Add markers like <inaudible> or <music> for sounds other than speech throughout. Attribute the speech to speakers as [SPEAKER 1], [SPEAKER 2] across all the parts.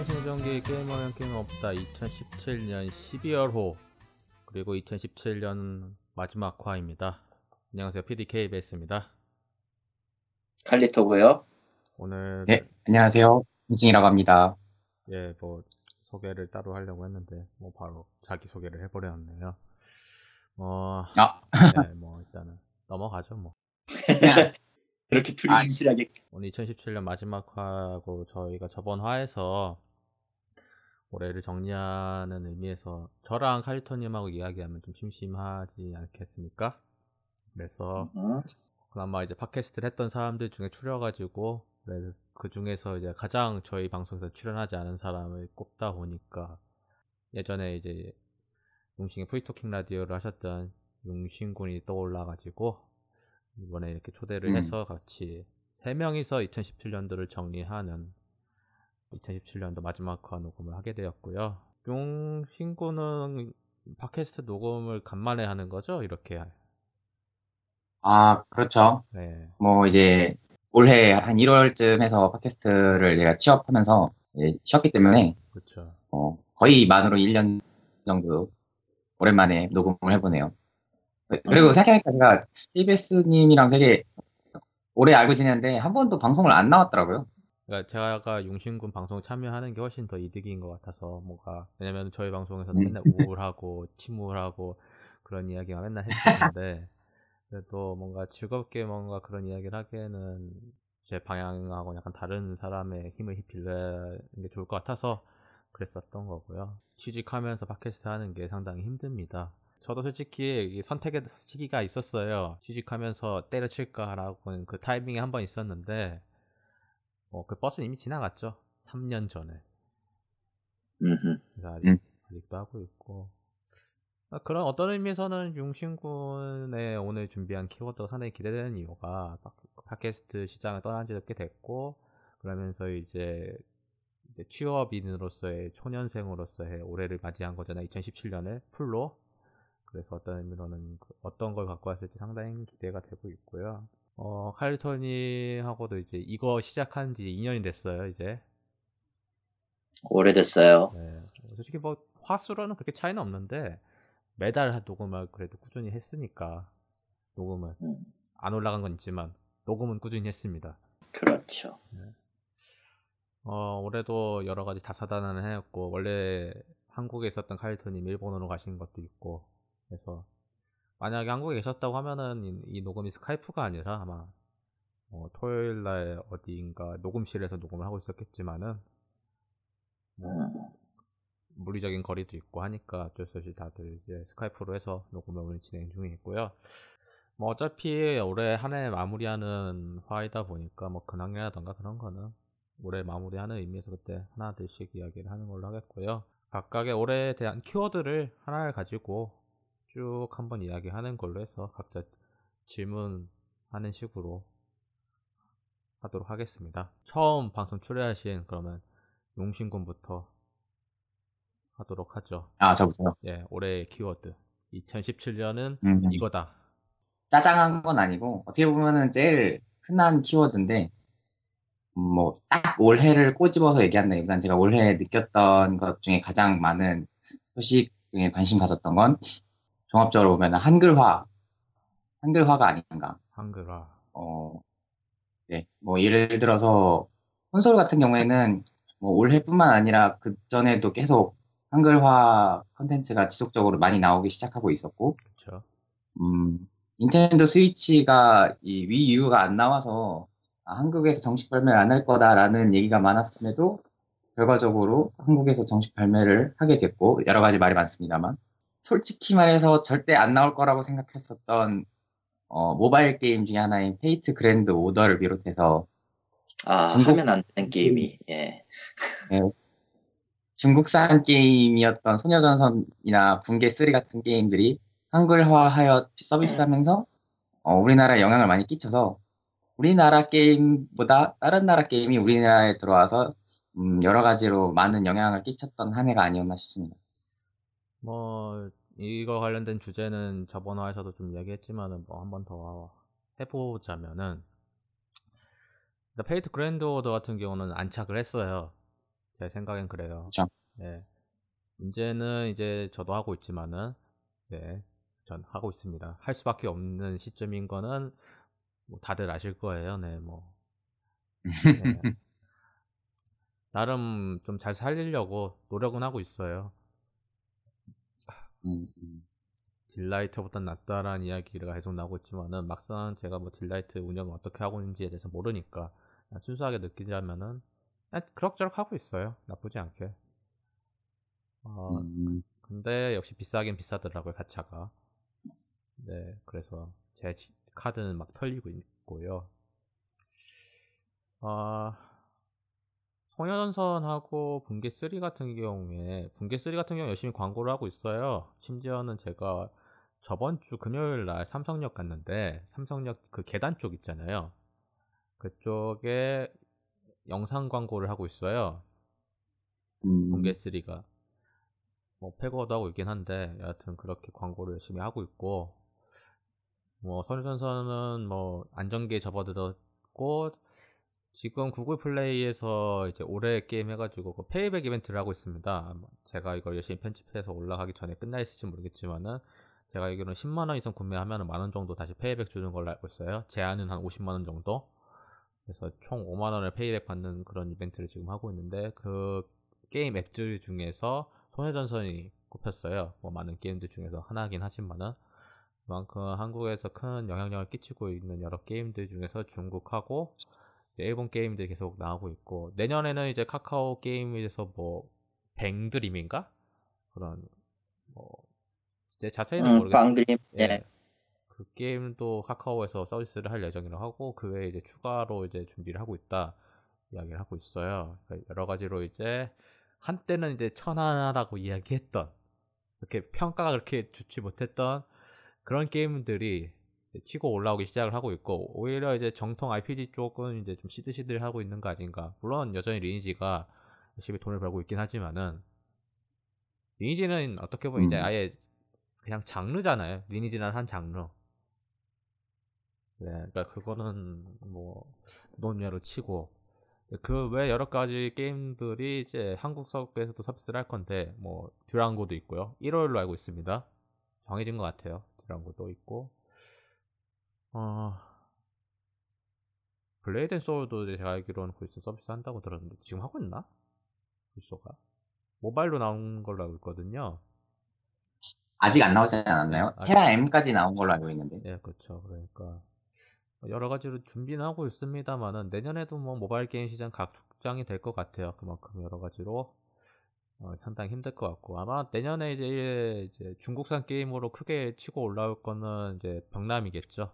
[SPEAKER 1] 게임 생존기 게임하면 게임 없다 2017년 12월호 그리고 2017년 마지막 화입니다. 안녕하세요 PDKBS입니다.
[SPEAKER 2] 칼리토고요.
[SPEAKER 1] 오늘
[SPEAKER 3] 네, 안녕하세요. 홍진이라고 합니다.
[SPEAKER 1] 예, 뭐 소개를 따로 하려고 했는데 뭐 바로 자기 소개를 해버렸네요. 어,
[SPEAKER 3] 아,
[SPEAKER 1] 네, 뭐 일단은 넘어가죠 뭐. <laughs>
[SPEAKER 2] 그렇게 두리뭉실하게
[SPEAKER 1] 오늘 2017년 마지막 화고 저희가 저번 화에서 올해를 정리하는 의미에서 저랑 칼리토님하고 이야기하면 좀 심심하지 않겠습니까? 그래서
[SPEAKER 2] 음,
[SPEAKER 1] 그나마 이제 팟캐스트를 했던 사람들 중에 추려가지고 그 중에서 이제 가장 저희 방송에서 출연하지 않은 사람을 꼽다 보니까 예전에 이제 용신의 프리토킹 라디오를 하셨던 용신군이 떠올라가지고 이번에 이렇게 초대를
[SPEAKER 3] 음.
[SPEAKER 1] 해서 같이 세 명이서 2017년도를 정리하는 2017년도 마지막 화 녹음을 하게 되었고요. 용신군은 팟캐스트 녹음을 간만에 하는 거죠? 이렇게.
[SPEAKER 3] 아, 그렇죠.
[SPEAKER 1] 네.
[SPEAKER 3] 뭐 이제 올해 한 1월쯤 해서 팟캐스트를 제가 취업하면서 쉬었기 때문에
[SPEAKER 1] 그렇죠.
[SPEAKER 3] 어, 거의 만으로 1년 정도 오랜만에 녹음을 해보네요. 그리고 생각해보니까 제가 TBS님이랑 되게 오래 알고 지냈는데 한 번도 방송을 안 나왔더라고요.
[SPEAKER 1] 그러니까 제가 용신군 방송 참여하는 게 훨씬 더 이득인 것 같아서 뭔가 왜냐면 저희 방송에서는
[SPEAKER 3] 음.
[SPEAKER 1] 맨날 우울하고 침울하고 그런 이야기만 맨날 했었는데 <laughs> 그래도 뭔가 즐겁게 뭔가 그런 이야기를 하기에는 제 방향하고 약간 다른 사람의 힘을 빌려는 게 좋을 것 같아서 그랬었던 거고요. 취직하면서 팟캐스트 하는 게 상당히 힘듭니다. 저도 솔직히 이 선택의 시기가 있었어요. 취직하면서 때려칠까라고 그 타이밍이 한 번 있었는데 어, 그 버스는 이미 지나갔죠. 3년 전에.
[SPEAKER 2] 음흠.
[SPEAKER 1] 그래서 아직,
[SPEAKER 3] 음.
[SPEAKER 1] 아직도 하고 있고. 아, 그런 어떤 의미에서는 용신군의 오늘 준비한 키워드가 상당히 기대되는 이유가 팟- 팟캐스트 시장을 떠난 지꽤 됐고, 그러면서 이제, 이제 취업인으로서의 초년생으로서의 올해를 맞이한 거잖아요. 2017년에 풀로. 그래서 어떤 의미로는 그 어떤 걸 갖고 왔을지 상당히 기대가 되고 있고요. 어, 칼리토니하고도 이제 이거 시작한 지 2년이 됐어요, 이제.
[SPEAKER 2] 오래됐어요.
[SPEAKER 1] 네. 솔직히 뭐 화수로는 그렇게 차이는 없는데 매달 한 녹음을 그래도 꾸준히 했으니까 녹음은
[SPEAKER 2] 음,
[SPEAKER 1] 안 올라간 건 있지만 녹음은 꾸준히 했습니다.
[SPEAKER 2] 그렇죠.
[SPEAKER 1] 어, 올해도 여러 가지 다사다난을 해왔고 원래 한국에 있었던 칼리토님 일본으로 가신 것도 있고 그래서 만약에 한국에 계셨다고 하면은 이, 이 녹음이 스카이프가 아니라 아마 어, 토요일 날 어디인가 녹음실에서 녹음을 하고 있었겠지만은 뭐
[SPEAKER 2] 음,
[SPEAKER 1] 물리적인 거리도 있고 하니까 어쩔 수 없이 다들 이제 스카이프로 해서 녹음을 오늘 진행 중에 있고요. 뭐 어차피 올해 한 해 마무리하는 화이다 보니까 뭐 근황이라던가 그런 거는 올해 마무리하는 의미에서 그때 하나둘씩 이야기를 하는 걸로 하겠고요. 각각의 올해에 대한 키워드를 하나를 가지고 쭉 한번 이야기하는 걸로 해서 각자 질문하는 식으로 하도록 하겠습니다. 처음 방송 출연하신 그러면 용신군부터 하도록 하죠.
[SPEAKER 3] 아, 저부터요.
[SPEAKER 1] 예, 올해의 키워드. 2017년은
[SPEAKER 3] 음,
[SPEAKER 1] 이거다.
[SPEAKER 3] 짜장한 건 아니고 어떻게 보면은 제일 흔한 키워드인데 음, 뭐딱 올해를 꼬집어서 얘기한다기보단 제가 올해 느꼈던 것 중에 가장 많은 소식 중에 관심 가졌던 건 종합적으로 보면 한글화, 한글화가 아닌가.
[SPEAKER 1] 한글화.
[SPEAKER 3] 어, 네, 뭐 예를 들어서 콘솔 같은 경우에는 뭐 올해뿐만 아니라 그 전에도 계속 한글화 컨텐츠가 지속적으로 많이 나오기 시작하고 있었고,
[SPEAKER 1] 그렇죠.
[SPEAKER 3] 음, 닌텐도 스위치가 Wii U가 안 나와서 아, 한국에서 정식 발매를 안 할 거다라는 얘기가 많았음에도 결과적으로 한국에서 정식 발매를 하게 됐고 여러 가지 말이 많습니다만 솔직히 말해서 절대 안 나올 거라고 생각했었던 어, 모바일 게임 중에 하나인 페이트 그랜드 오더를 비롯해서
[SPEAKER 2] 아,
[SPEAKER 3] 중국-
[SPEAKER 2] 하면 안 되는 게임이, 예.
[SPEAKER 3] 중국산 게임이었던 소녀전선이나 붕괴 3 같은 게임들이 한글화하여 서비스하면서 어, 우리나라에 영향을 많이 끼쳐서 우리나라 게임보다 다른 나라 게임이 우리나라에 들어와서 음, 여러 가지로 많은 영향을 끼쳤던 한 해가 아니었나 싶습니다.
[SPEAKER 1] 뭐 이거 관련된 주제는 저번 화에서도 좀 이야기했지만은 뭐 한 번 더 해보자면은 페이트 그랜드 오더 같은 경우는 안착을 했어요. 제 생각엔 그래요.
[SPEAKER 3] 그쵸.
[SPEAKER 1] 네. 문제는 이제 저도 하고 있지만은, 네, 전 하고 있습니다. 할 수밖에 없는 시점인 거는 뭐 다들 아실 거예요. 네, 뭐. <laughs> 네. 나름 좀 잘 살리려고 노력은 하고 있어요.
[SPEAKER 3] 음, 음.
[SPEAKER 1] 딜라이트보다 낫다라는 이야기가 계속 나오고 있지만은 막상 제가 뭐 딜라이트 운영을 어떻게 하고 있는지에 대해서 모르니까 순수하게 느끼자면은 그럭저럭 하고 있어요. 나쁘지 않게. 어,
[SPEAKER 3] 음,
[SPEAKER 1] 근데 역시 비싸긴 비싸더라고요 가차가. 네, 그래서 제 지- 카드는 막 털리고 있고요. 아, 소녀전선하고 분계 3 같은 경우에 분계 3 같은 경우 열심히 광고를 하고 있어요. 심지어는 제가 저번 주 금요일 날 삼성역 갔는데 삼성역 그 계단 쪽 있잖아요. 그쪽에 영상 광고를 하고 있어요.
[SPEAKER 3] 음,
[SPEAKER 1] 붕괴 3가 뭐 페그오도 하고 있긴 한데 여하튼 그렇게 광고를 열심히 하고 있고 뭐 소녀전선은 뭐 안정기에 접어들었고 지금 구글 플레이에서 이제 올해 게임 해가지고 그 페이백 이벤트를 하고 있습니다. 아마 제가 이걸 열심히 편집해서 올라가기 전에 끝나 있을지 모르겠지만은 제가 알기로는 10만 원 이상 구매하면 만 원 정도 다시 페이백 주는 걸로 알고 있어요. 제한은 한 50만 원 정도. 그래서 총 5만 원을 페이백 받는 그런 이벤트를 지금 하고 있는데 그 게임 앱들 중에서 소녀전선이 꼽혔어요. 뭐 많은 게임들 중에서 하나긴 하지만은 그만큼 한국에서 큰 영향력을 끼치고 있는 여러 게임들 중에서 중국하고 일본 게임들이 계속 나오고 있고 내년에는 이제 카카오 게임에서 뭐 뱅드림인가 그런 뭐 이제 자세히는
[SPEAKER 2] 음,
[SPEAKER 1] 모르겠어요.
[SPEAKER 2] 빵드림.
[SPEAKER 1] 예.
[SPEAKER 2] 예.
[SPEAKER 1] 그 게임도 카카오에서 서비스를 할 예정이라고 하고 그 외에 이제 추가로 이제 준비를 하고 있다 이야기를 하고 있어요. 그러니까 여러 가지로 이제 한때는 이제 천안하다고 이야기했던 이렇게 평가가 그렇게 좋지 못했던 그런 게임들이 치고 올라오기 시작을 하고 있고 오히려 이제 정통 RPG 쪽은 이제 좀 시들시들하고 있는 거 아닌가. 물론 여전히 리니지가 열심히 돈을 벌고 있긴 하지만은 리니지는 어떻게 보면 이제
[SPEAKER 3] 음.
[SPEAKER 1] 아예 그냥 장르잖아요. 리니지란 한 장르. 네, 그러니까 그거는 뭐 논외로 치고 그 외 여러 가지 게임들이 이제 한국 서버에서도 서비스를 할 건데 뭐 듀랑고도 있고요. 1월로 알고 있습니다. 정해진 것 같아요. 듀랑고도 있고 어 블레이드 앤 소울도 제가 알기로는 벌써 서비스 한다고 들었는데 지금 하고 있나? 벌써가 모바일로 나온 걸로 알고 있거든요.
[SPEAKER 3] 아직 안 나오지 않았나요?
[SPEAKER 1] 아직-
[SPEAKER 3] 테라 M까지 나온 걸로 알고 있는데.
[SPEAKER 1] 예, 그렇죠. 그러니까 여러 가지로 준비는 하고 있습니다만은 내년에도 뭐 모바일 게임 시장 각축장이 될 것 같아요. 그만큼 여러 가지로 어, 상당히 힘들 것 같고 아마 내년에 이제, 이제 중국산 게임으로 크게 치고 올라올 거는 이제 병남이겠죠.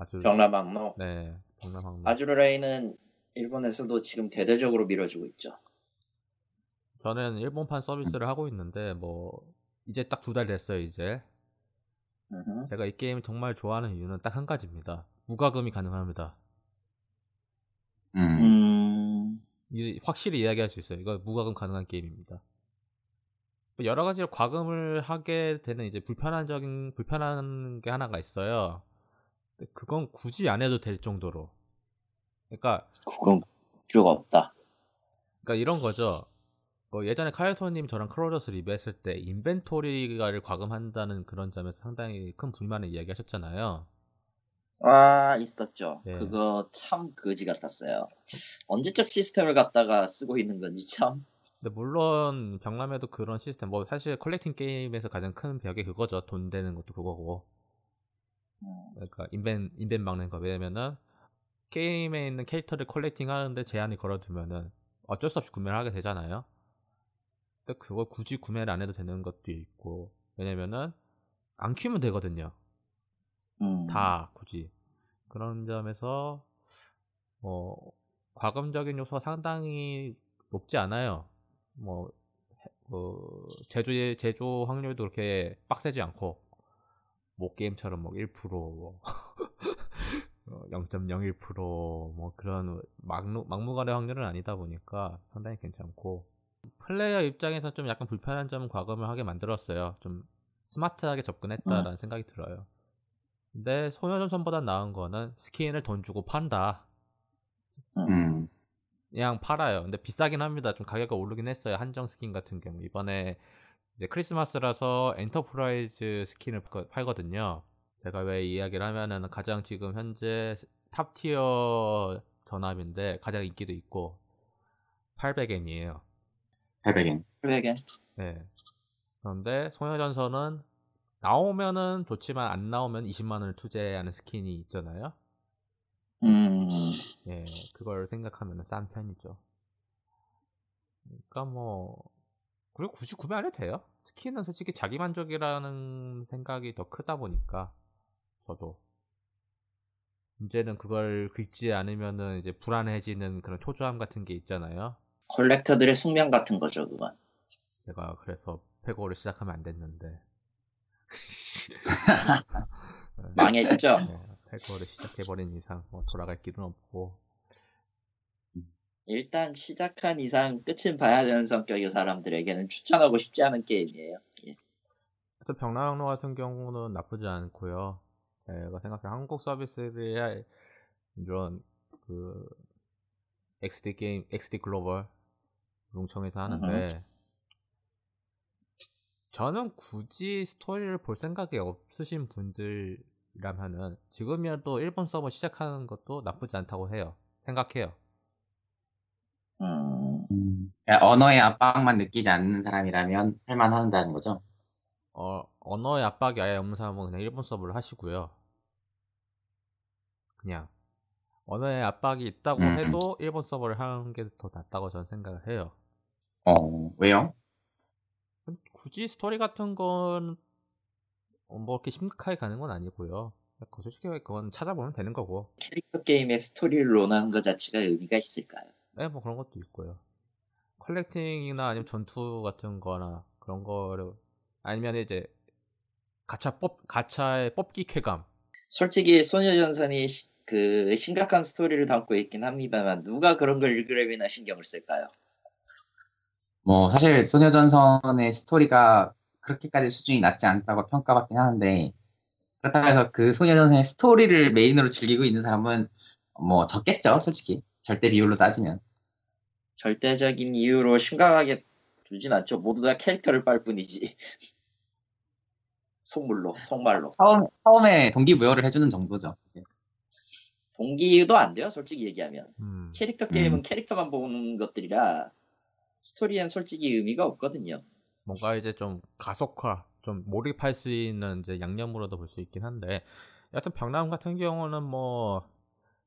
[SPEAKER 1] 아주
[SPEAKER 2] 병라망로.
[SPEAKER 1] 네, 병남항로.
[SPEAKER 2] 아주르레이는 일본에서도 지금 대대적으로 밀어주고 있죠.
[SPEAKER 1] 저는 일본판 서비스를 하고 있는데 뭐 이제 딱 두 달 됐어요 이제.
[SPEAKER 2] 음흠.
[SPEAKER 1] 제가 이 게임을 정말 좋아하는 이유는 딱 한 가지입니다. 무과금이 가능합니다.
[SPEAKER 3] 음,
[SPEAKER 2] 음,
[SPEAKER 1] 이- 확실히 이야기할 수 있어요. 이거 무과금 가능한 게임입니다. 뭐 여러 가지로 과금을 하게 되는 이제 불편한 적인 불편한 게 하나가 있어요. 근데 그건 굳이 안 해도 될 정도로. 그러니까
[SPEAKER 2] 그건 필요가 없다.
[SPEAKER 1] 그러니까 이런 거죠. 뭐 예전에 카이토님 저랑 클로저스 리뷰했을 때 인벤토리를 과금한다는 그런 점에서 상당히 큰 불만을 이야기하셨잖아요.
[SPEAKER 2] 아, 있었죠.
[SPEAKER 1] 예.
[SPEAKER 2] 그거 참 거지 같았어요. 언제적 시스템을 갖다가 쓰고 있는 건지 참.
[SPEAKER 1] 근데 물론 벽람에도 그런 시스템 뭐 사실 collecting 게임에서 가장 큰 벽이 그거죠. 돈 되는 것도 그거고.
[SPEAKER 2] 음,
[SPEAKER 1] 그러니까 인벤 인벤 막는 거 왜냐면은 게임에 있는 캐릭터를 컬렉팅 하는데 제한이 걸어두면은 어쩔 수 없이 구매를 하게 되잖아요. 근데 그걸 굳이 구매를 안 해도 되는 것도 있고 왜냐면은 안 키우면 되거든요.
[SPEAKER 2] 음.
[SPEAKER 1] 다 굳이 그런 점에서 뭐 과금적인 요소가 상당히 높지 않아요. 뭐 해- 그 제조 제조 확률도 그렇게 빡세지 않고 뭐 게임처럼 뭐 <laughs> 1%, 뭐 0.01%뭐 그런 막무 막무가내 확률은 아니다 보니까 상당히 괜찮고 플레이어 입장에서 좀 약간 불편한 점은 과금을 하게 만들었어요. 좀 스마트하게 접근했다라는 생각이 들어요. 근데 소녀전선보다 나은 거는 스킨을 돈 주고 판다.
[SPEAKER 3] 음,
[SPEAKER 1] 그냥 팔아요. 근데 비싸긴 합니다. 좀 가격이 오르긴 했어요. 한정 스킨 같은 경우 이번에 이제 크리스마스라서 엔터프라이즈 스킨을 팔- 팔거든요. 제가 왜이 이야기를 하면은 가장 지금 현재 top tier 전함인데 가장 인기도 있고 800엔이에요.
[SPEAKER 3] 800엔.
[SPEAKER 2] 그러게.
[SPEAKER 1] 네. 그런데 소녀전선은 나오면은 좋지만 안 나오면 20만 원을 투자하는 스킨이 있잖아요.
[SPEAKER 2] 음,
[SPEAKER 1] 예, 그걸 생각하면 싼 편이죠. 그러니까 뭐 그리고 굳이 구매 안 해도 돼요. 스킨은 솔직히 자기 만족이라는 생각이 더 크다 보니까 저도 문제는 그걸 긁지 않으면은 이제 불안해지는 그런 초조함 같은 게 있잖아요.
[SPEAKER 2] 컬렉터들의 숙명 같은 거죠, 그건.
[SPEAKER 1] 제가 그래서 페고를 시작하면 안 됐는데 <laughs>
[SPEAKER 2] 망했죠?
[SPEAKER 1] 네, 페고를 시작해버린 이상 뭐 돌아갈 길은 없고
[SPEAKER 2] 일단 시작한 이상 끝은 봐야 되는 성격의 사람들에게는 추천하고 싶지 않은 게임이에요. 예.
[SPEAKER 1] 하여튼 병나랑로 같은 경우는 나쁘지 않고요. 제가 생각해 한국 서비스들의 이런 그 XD 게임, XD 글로벌 뭉청해서 하는데 저는 굳이 스토리를 볼 생각이 없으신 분들이라면은 지금이라도 일본 서버 시작하는 것도 나쁘지 않다고 해요. 생각해요.
[SPEAKER 2] 음,
[SPEAKER 3] 음, 그러니까 언어의 압박만 느끼지 않는 사람이라면 할만한다는 거죠.
[SPEAKER 1] 어, 언어의 압박이 아예 없는 사람은 그냥 일본 서버를 하시고요. 그냥 언어의 압박이 있다고
[SPEAKER 3] 음.
[SPEAKER 1] 해도 일본 서버를 하는 게 더 낫다고 저는 생각을 해요.
[SPEAKER 3] 어, 왜요?
[SPEAKER 1] 굳이 스토리 같은 건뭐 이렇게 심각하게 가는 건 아니고요. 그 솔직히 그건 찾아보면 되는 거고.
[SPEAKER 2] 캐릭터 게임의 스토리를 논하는 것 자체가 의미가 있을까요?
[SPEAKER 1] 네, 뭐 그런 것도 있고요. 컬렉팅이나 아니면 전투 같은 거나 그런 거를 아니면 이제 가차 뽑 가차의 뽑기 쾌감
[SPEAKER 2] 솔직히 소녀전선이 시- 그 심각한 스토리를 담고 있긴 합니다만 누가 그런 걸 읽으려면 신경을 쓸까요?
[SPEAKER 3] 뭐, 사실 소녀전선의 스토리가 그렇게까지 수준이 낮지 않다고 평가받긴 하는데, 그렇다고 해서 그 소녀전선의 스토리를 메인으로 즐기고 있는 사람은 뭐 적겠죠, 솔직히. 절대 비율로 따지면.
[SPEAKER 2] 절대적인 이유로 심각하게 두진 않죠. 모두 다 캐릭터를 빨 뿐이지. <laughs> 속물로, 속말로.
[SPEAKER 3] 처음, 처음에 동기부여를 해주는 정도죠.
[SPEAKER 2] 동기도 안 돼요, 솔직히 얘기하면.
[SPEAKER 1] 음.
[SPEAKER 2] 캐릭터 게임은
[SPEAKER 3] 음.
[SPEAKER 2] 캐릭터만 보는 것들이라 스토리엔 솔직히 의미가 없거든요.
[SPEAKER 1] 뭔가 이제 좀 가속화, 좀 몰입할 수 있는 이제 양념으로도 볼 수 있긴 한데, 여하튼 병남 같은 경우는 뭐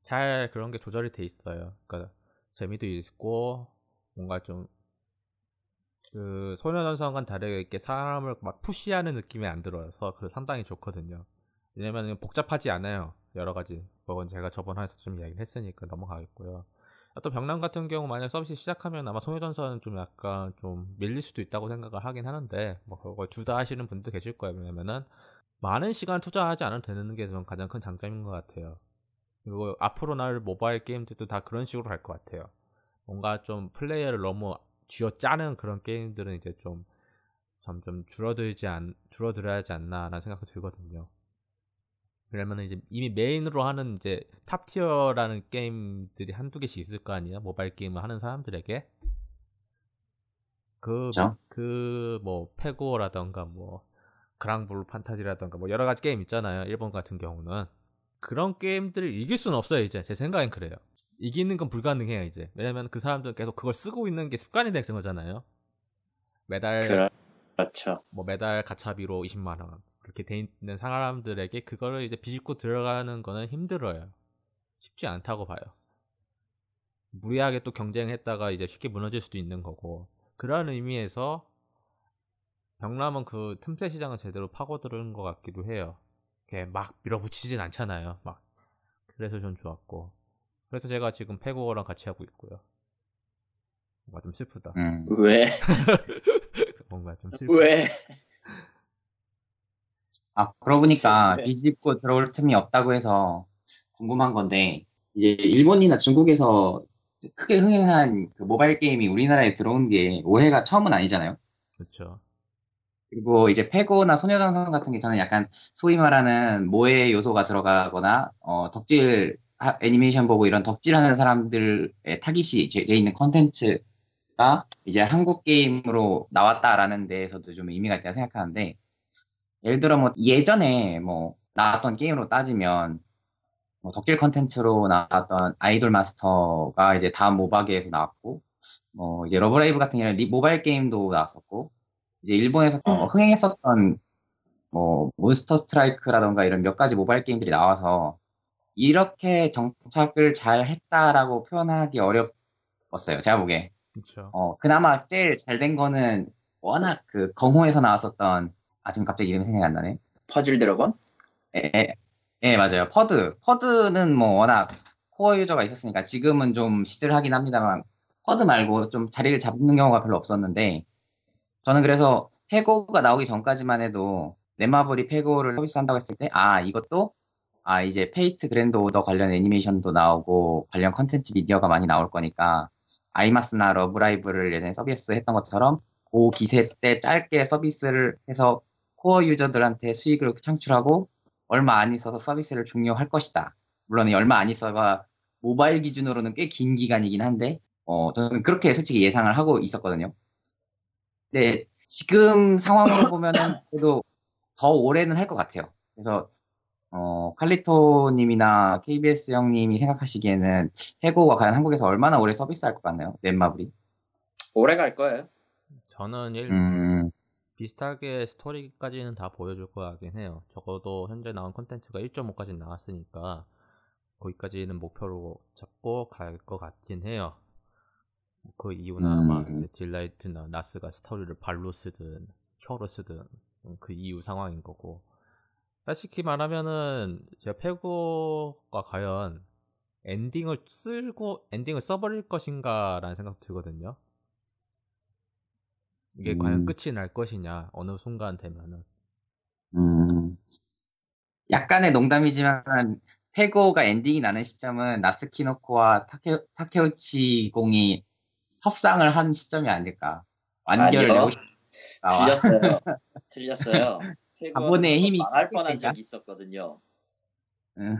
[SPEAKER 1] 잘 그런 게 조절이 돼 있어요. 그러니까 재미도 있고 뭔가 좀 그 소녀전선과는 다르게 사람을 막 푸시하는 느낌이 안 들어서 그 상당히 좋거든요. 왜냐면 복잡하지 않아요. 여러 가지. 그건 제가 저번 화에서 좀 이야기를 했으니까 넘어가겠고요. 또 병남 같은 경우 만약 서비스 시작하면 아마 소녀전선은 좀 약간 좀 밀릴 수도 있다고 생각을 하긴 하는데 뭐 그걸 둘다 하시는 분도 계실 거예요. 왜냐면은 많은 시간 투자하지 않아도 되는 게 저는 가장 큰 장점인 것 같아요. 그리고 앞으로 나올 모바일 게임들도 다 그런 식으로 갈 것 같아요. 뭔가 좀 플레이어를 너무 쥐어 짜는 그런 게임들은 이제 좀 점점 줄어들지 않 줄어들어야 하지 않나라는 생각도 들거든요. 왜냐면 이제 이미 메인으로 하는 이제 top tier라는 게임들이 한두 개씩 있을 거 아니에요. 모바일 게임을 하는 사람들에게. 그,
[SPEAKER 3] 그쵸?
[SPEAKER 1] 그, 뭐, 페고라던가, 뭐, 그랑블루 판타지라던가, 뭐, 여러 가지 게임 있잖아요. 일본 같은 경우는. 그런 게임들을 이길 수는 없어요, 이제. 제 생각엔 그래요. 이기는 건 불가능해요, 이제. 왜냐면 그 사람들은 계속 그걸 쓰고 있는 게 습관이 된 거잖아요. 매달,
[SPEAKER 2] 그렇죠.
[SPEAKER 1] 뭐 매달 가차비로 20만 원 그렇게 돼 있는 사람들에게 그거를 이제 비집고 들어가는 거는 힘들어요. 쉽지 않다고 봐요. 무리하게 또 경쟁했다가 이제 쉽게 무너질 수도 있는 거고 그런 의미에서 병남은 그 틈새 시장을 제대로 파고드는 것 같기도 해요. 이렇게 막 밀어붙이진 않잖아요. 막 그래서 전 좋았고 그래서 제가 지금 페고랑 같이 하고 있고요. 뭔가 좀 슬프다.
[SPEAKER 3] 음.
[SPEAKER 2] 왜? <laughs>
[SPEAKER 1] 뭔가 좀 슬프.
[SPEAKER 2] 왜?
[SPEAKER 3] 아, 그러고 보니까
[SPEAKER 2] 네.
[SPEAKER 3] 비집고 들어올 틈이 없다고 해서 궁금한 건데, 이제 일본이나 중국에서 크게 흥행한 그 모바일 게임이 우리나라에 들어온 게 올해가 처음은 아니잖아요.
[SPEAKER 1] 그렇죠.
[SPEAKER 3] 그리고 이제 페고나 소녀전선 같은 게 저는 약간 소위 말하는 모해 요소가 들어가거나 어, 덕질 하- 애니메이션 보고 이런 덕질하는 사람들의 타깃이 돼 있는 컨텐츠가 이제 한국 게임으로 나왔다라는 데에서도 좀 의미가 있다고 생각하는데 예를 들어 뭐 예전에 뭐 나왔던 게임으로 따지면 뭐 덕질 컨텐츠로 나왔던 아이돌 마스터가 이제 다음 모바게에서 나왔고 뭐 이제 러브라이브 같은 경우는 리- 모바일 게임도 나왔었고 이제 일본에서 어, 흥행했었던 뭐 몬스터 스트라이크라던가 이런 몇 가지 모바일 게임들이 나와서 이렇게 정착을 잘 했다라고 표현하기 어렵었어요. 제가 보기에.
[SPEAKER 1] 그렇죠.
[SPEAKER 3] 어, 그나마 제일 잘 된 거는 워낙 그 겅호에서 나왔었던 아 지금 갑자기 이름이 생각이 안 나네.
[SPEAKER 2] 퍼즐 드래곤?
[SPEAKER 3] 예, 예, 예, 맞아요. 퍼드. 퍼드는 뭐 워낙 core user가 있었으니까 지금은 좀 시들하긴 합니다만 퍼드 말고 좀 자리를 잡는 경우가 별로 없었는데 저는 그래서 페고가 나오기 전까지만 해도 넷마블이 페고를 서비스한다고 했을 때 아 이것도 아 이제 페이트 그랜드 오더 관련 애니메이션도 나오고 관련 컨텐츠 미디어가 많이 나올 거니까 아이마스나 러브라이브를 예전에 서비스했던 것처럼 그 기세 때 짧게 서비스를 해서 core user들한테 수익을 창출하고 얼마 안 있어서 서비스를 종료할 것이다. 물론 이 얼마 안 있어가 모바일 기준으로는 꽤 긴 기간이긴 한데 어, 저는 그렇게 솔직히 예상을 하고 있었거든요. 근데 지금 상황으로 보면은 그래도 더 오래는 할 것 같아요. 그래서 어, 칼리토님이나 KBS 형님이 생각하시기에는 페고가 과연 한국에서 얼마나 오래 서비스할 것 같나요? 넷마블이?
[SPEAKER 2] 오래 갈 거예요.
[SPEAKER 1] 저는 일,
[SPEAKER 3] 음,
[SPEAKER 1] 비슷하게 스토리까지는 다 보여줄 거 같긴 해요. 적어도 현재 나온 콘텐츠가 1.5까지 나왔으니까 거기까지는 목표로 잡고 갈 것 같긴 해요. 그 아마
[SPEAKER 3] 음.
[SPEAKER 1] 이제 딜라이트나 나스가 스토리를 발로 쓰든 혀로 쓰든 그 이유 상황인 거고. 솔직히 말하면은 제가 페고가 과연 엔딩을 쓸고 엔딩을 써버릴 것인가라는 생각 들거든요. 이게 과연
[SPEAKER 3] 음.
[SPEAKER 1] 끝이 날 것이냐 어느 순간 되면은
[SPEAKER 3] 음, 약간의 농담이지만 페고가 엔딩이 나는 시점은 나스키노코와 타케, 타케우치 공이 협상을 한 시점이 아닐까. 완결을
[SPEAKER 2] 아니요.
[SPEAKER 3] 내고 싶다.
[SPEAKER 2] 틀렸어요. 틀렸어요.
[SPEAKER 3] 자본의 힘이
[SPEAKER 2] 망할 뻔한. 적이 있었거든요.
[SPEAKER 3] 응.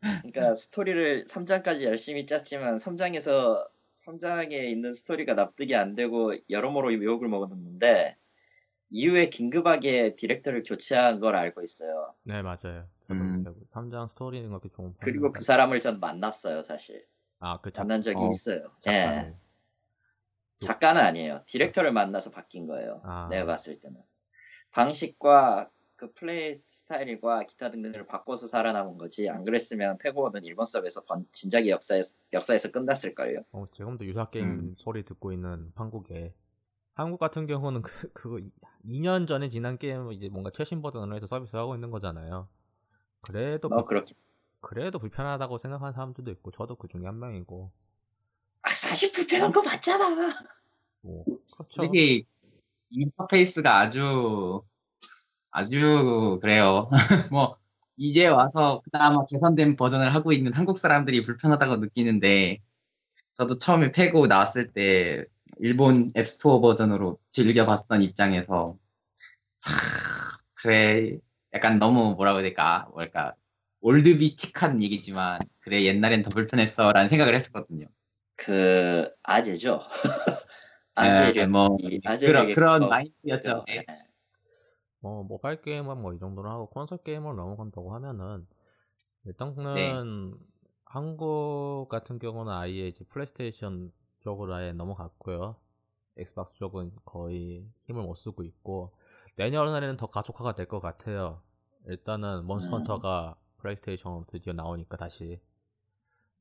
[SPEAKER 2] 그러니까 스토리를 3장까지 열심히 짰지만 3장에서 3장에 있는 스토리가 납득이 안 되고 여러모로 유혹을 먹었는데 이후에 긴급하게 디렉터를 교체한 걸 알고 있어요.
[SPEAKER 1] 네 맞아요.
[SPEAKER 3] 음.
[SPEAKER 1] 음. 3장 스토리는 그렇게 좋은
[SPEAKER 2] 그리고 그 사람을 전 만났어요, 사실.
[SPEAKER 1] 아그 작
[SPEAKER 2] 만난 적이
[SPEAKER 3] 어,
[SPEAKER 2] 있어요. 예.
[SPEAKER 1] 작가를
[SPEAKER 2] 작가는 아니에요. 디렉터를 만나서 바뀐 거예요.
[SPEAKER 1] 아.
[SPEAKER 2] 내가 봤을 때는. 방식과 그 플레이 스타일과 기타 등등을 바꿔서 살아남은 거지. 안 그랬으면 페고는 일본 서버에서 번, 진작에 역사에서, 역사에서 끝났을걸요.
[SPEAKER 1] 어, 지금도 유사 게임
[SPEAKER 3] 음.
[SPEAKER 1] 소리 듣고 있는 한국에 한국 같은 경우는 그, 그거 2년 전에 지난 게임을 이제 뭔가 최신 버전으로 해서 서비스하고 있는 거잖아요. 그래도
[SPEAKER 2] 뭐
[SPEAKER 1] 불-
[SPEAKER 2] 그렇게.
[SPEAKER 1] 그래도 불편하다고 생각하는 사람들도 있고 저도 그 중에 한 명이고
[SPEAKER 2] 아, 사실 불편한 거 맞잖아.
[SPEAKER 1] 뭐 그렇죠.
[SPEAKER 3] 솔직히 인터페이스가 아주 아주 그래요. <laughs> 뭐 이제 와서 그나마 개선된 버전을 하고 있는 한국 사람들이 불편하다고 느끼는데 저도 처음에 페고 나왔을 때 일본 앱스토어 버전으로 즐겨봤던 입장에서 참 그래 약간 너무 뭐라고 해야 될까 뭘까 oldbie틱한 얘기지만 그래 옛날엔 더 불편했어라는 생각을 했었거든요.
[SPEAKER 2] 그, 아재죠. <laughs>
[SPEAKER 3] 예,
[SPEAKER 2] 아재력. 뭐이
[SPEAKER 3] 그런 그런. 마인드였죠. 예.
[SPEAKER 1] 뭐 모바일 게임은 뭐 이 정도로 하고 콘솔 게임으로 넘어간다고 하면은 일단은
[SPEAKER 3] 네.
[SPEAKER 1] 한국 같은 경우는 아예 이제 플레이스테이션 쪽으로 아예 넘어갔고요. 엑스박스 쪽은 거의 힘을 못 쓰고 있고 내년에는 더 가속화가 될 것 같아요. 일단은 몬스터
[SPEAKER 2] 음.
[SPEAKER 1] 헌터가 플레이스테이션으로 드디어 나오니까 다시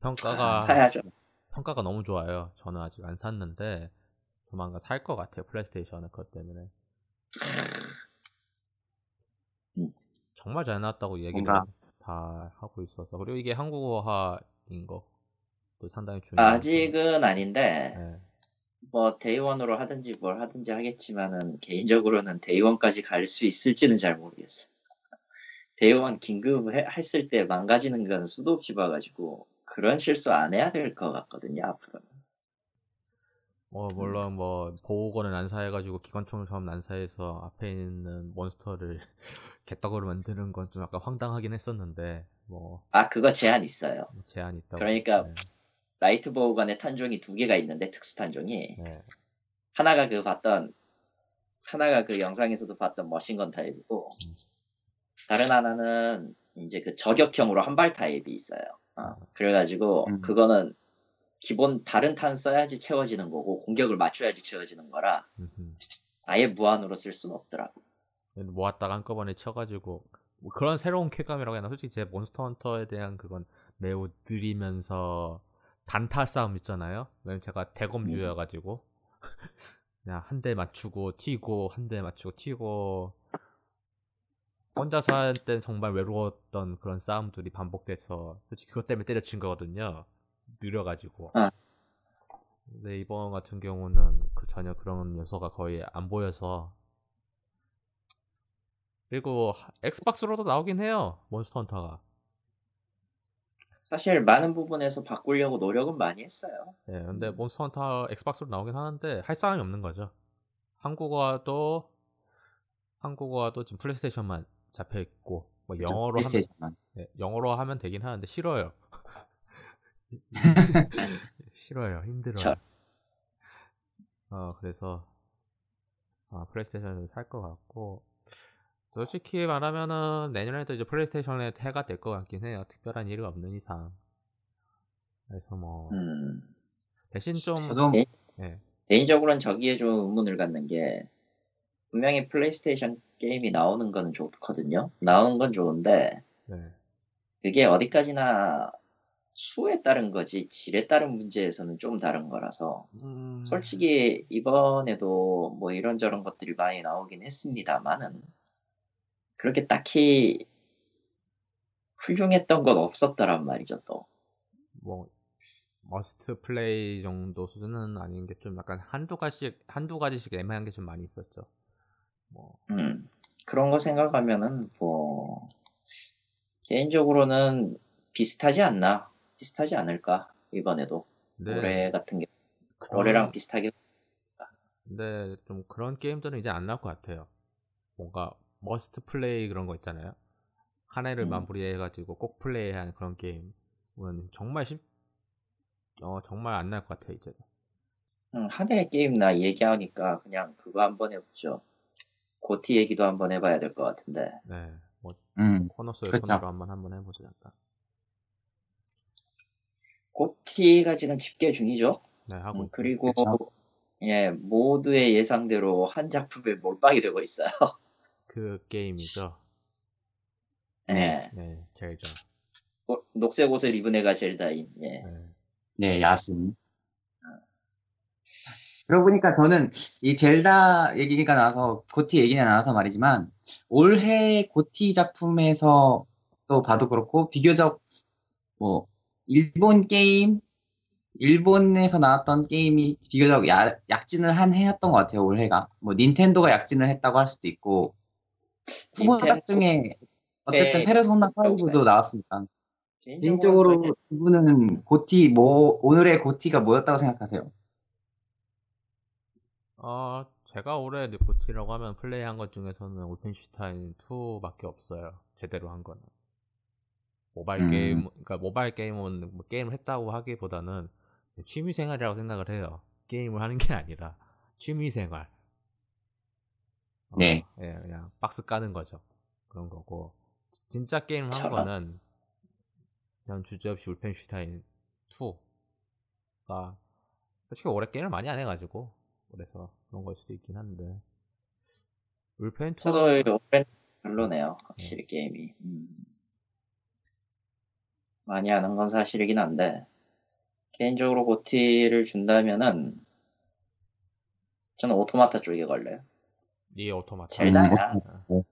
[SPEAKER 1] 평가가
[SPEAKER 2] 아, 사야죠.
[SPEAKER 1] 평가가 너무 좋아요. 저는 아직 안 샀는데 조만간 살 것 같아요. 플레이스테이션은 그것 때문에.
[SPEAKER 2] 음.
[SPEAKER 1] 정말 잘 나왔다고 얘기를
[SPEAKER 3] 뭔가-
[SPEAKER 1] 다 하고 있어서 그리고 이게 한국어화인 것도 상당히 중요해요.
[SPEAKER 2] 아직은 아닌데,
[SPEAKER 1] 네.
[SPEAKER 2] 뭐, day one으로 하든지 뭘 하든지 하겠지만은, 개인적으로는 day one까지 갈 수 있을지는 잘 모르겠어. day one 긴급 해- 했을 때 망가지는 건 수도 없이 봐가지고, 그런 실수 안 해야 될 것 같거든요, 앞으로는.
[SPEAKER 1] 뭐 물론 뭐 보우건을 난사해가지고 기관총을 처음 난사해서 앞에 있는 몬스터를 <laughs> 개떡으로 만드는 건 좀 약간 황당하긴 했었는데 뭐
[SPEAKER 2] 아 그거 제한 있어요.
[SPEAKER 1] 제한이 있다고.
[SPEAKER 2] 그러니까
[SPEAKER 1] 네,
[SPEAKER 2] 라이트 보우건의 탄종이 두 개가 있는데 특수 탄종이
[SPEAKER 1] 네.
[SPEAKER 2] 하나가 그 봤던 하나가 그 영상에서도 봤던 machine gun 타입이고 다른 하나는 이제 그 저격형으로 한 발 타입이 있어요. 어, 그래가지고
[SPEAKER 3] 음.
[SPEAKER 2] 그거는 기본 다른 탄 써야지 채워지는 거고 공격을 맞춰야지 채워지는 거라
[SPEAKER 1] 음흠.
[SPEAKER 2] 아예 무한으로 쓸 수는 없더라고.
[SPEAKER 1] 모았다가 한꺼번에 쳐가지고 뭐 그런 새로운 쾌감이라고 해야 하나 솔직히 제 몬스터 헌터에 대한 그건 매우 느리면서 단타 싸움 있잖아요 왜냐면 제가 대검주여가지고 <laughs> 그냥 한 대 맞추고 튀고 한 대 맞추고 튀고 혼자서 할때 정말 외로웠던 그런 싸움들이 반복돼서 솔직히 그것 때문에 때려친 거거든요. 느려가지고.
[SPEAKER 2] 아.
[SPEAKER 1] 근데 이번 같은 경우는 그 전혀 그런 요소가 거의 안 보여서. 그리고 하- 엑스박스로도 나오긴 해요 몬스터 헌터가.
[SPEAKER 2] 사실 많은 부분에서 바꾸려고 노력은 많이 했어요.
[SPEAKER 1] 예 근데 몬스터 헌터 엑스박스로 나오긴 하는데 할 사람이 없는 거죠. 한국어도 한국어도 지금 플레이스테이션만 잡혀 있고 뭐
[SPEAKER 3] 그쵸,
[SPEAKER 1] 영어로 하면. 예, 영어로 하면 되긴 하는데 싫어요. <laughs> 싫어요. 힘들어요.
[SPEAKER 2] 저-
[SPEAKER 1] 어 그래서 아, 플레이스테이션을 살 것 같고 솔직히 말하면은 내년에도 이제 플레이스테이션의 해가 될 것 같긴 해요. 특별한 일이 없는 이상. 그래서 뭐
[SPEAKER 2] 음,
[SPEAKER 1] 대신 좀
[SPEAKER 3] 저도
[SPEAKER 2] 네.
[SPEAKER 1] 예,
[SPEAKER 2] 개인적으로는 저기에 좀 의문을 갖는 게 분명히 플레이스테이션 게임이 나오는 거는 좋거든요. 나오는 건 좋은데
[SPEAKER 1] 네.
[SPEAKER 2] 그게 어디까지나 수에 따른 거지 질에 따른 문제에서는 좀 다른 거라서
[SPEAKER 1] 음,
[SPEAKER 2] 솔직히 이번에도 뭐 이런저런 것들이 많이 나오긴 했습니다만은 그렇게 딱히 훌륭했던 건 없었더란 말이죠 또.
[SPEAKER 1] 뭐 머스트 플레이 정도 수준은 아닌 게 좀 약간 한두 가지 한두 가지씩 애매한 게 좀 많이 있었죠. 뭐
[SPEAKER 2] 음, 그런 거 생각하면은 뭐 개인적으로는 비슷하지 않나 비슷하지 않을까 이번에도
[SPEAKER 1] 근데
[SPEAKER 2] 올해 같은 게
[SPEAKER 1] 그런-
[SPEAKER 2] 올해랑 비슷하게
[SPEAKER 1] 근데 좀 그런 게임들은 이제 안 나올 것 같아요. 뭔가 must play 그런 거 있잖아요. 한 해를
[SPEAKER 2] 음.
[SPEAKER 1] 마무리해가지고 꼭 플레이한 그런 게임은 정말 쉽, 어 정말 안 나올 것 같아요 이제.
[SPEAKER 2] 음, 한해 게임 나 얘기하니까 그냥 그거 한번 해보죠 고티 얘기도 한번 해봐야 될 것 같은데
[SPEAKER 1] 네, 뭐
[SPEAKER 3] 음,
[SPEAKER 1] 코너스의
[SPEAKER 3] 그쵸.
[SPEAKER 1] 코너로 한번 한번 해보죠 잠깐.
[SPEAKER 2] 고티가 지금 집계 중이죠
[SPEAKER 1] 네 하고
[SPEAKER 2] 음. 그리고
[SPEAKER 3] 그쵸.
[SPEAKER 2] 예 모두의 예상대로 한 작품에 몰빵이 되고 있어요 <laughs>
[SPEAKER 1] 그 게임이죠.
[SPEAKER 2] 예
[SPEAKER 1] 네, 젤다.
[SPEAKER 2] 어, 녹색 옷을 입은 애가 젤다인 예.
[SPEAKER 1] 네.
[SPEAKER 3] 네, 야숨. 그러고 보니까 저는 이 젤다 얘기가 나와서 고티 얘기가 나와서 말이지만 올해 고티 작품에서 또 봐도 그렇고 비교적 뭐 일본 게임 일본에서 나왔던 게임이 비교적 야- 약진을 한 해였던 것 같아요 올해가. 뭐 닌텐도가 약진을 했다고 할 수도 있고 후보작 중에 어쨌든
[SPEAKER 2] 네,
[SPEAKER 3] 페르소나
[SPEAKER 2] 닌텐도가
[SPEAKER 3] 5도 나왔으니까.
[SPEAKER 2] 개인적으로
[SPEAKER 3] 두 분은 고티 뭐 오늘의 고티가 뭐였다고 생각하세요?
[SPEAKER 1] 어, 제가 올해 느코티라고 하면 플레이한 것 중에서는 울펜슈타인 2밖에 없어요. 제대로 한 거는. 모바일
[SPEAKER 3] 음.
[SPEAKER 1] 게임, 그러니까 모바일 게임은 뭐 게임을 했다고 하기보다는 취미 생활이라고 생각을 해요. 게임을 하는 게 아니라 취미 생활. 어,
[SPEAKER 3] 네.
[SPEAKER 1] 예, 그냥 박스 까는 거죠. 그런 거고. 진짜 게임 한
[SPEAKER 2] 저런.
[SPEAKER 1] 거는 그냥 주제없이 울펜슈타인 2가 솔직히 올해 게임을 많이 안 해가지고 그래서 그런 걸 수도 있긴 한데. 울펜 2
[SPEAKER 2] 저도 올해 별로네요 확실히 게임이. 음. 많이 하는 건 사실이긴 한데 개인적으로 고티를 준다면은 저는 오토마타 쪽에 걸려요.
[SPEAKER 1] 니 오토마타.
[SPEAKER 2] 젤다야.
[SPEAKER 3] 음,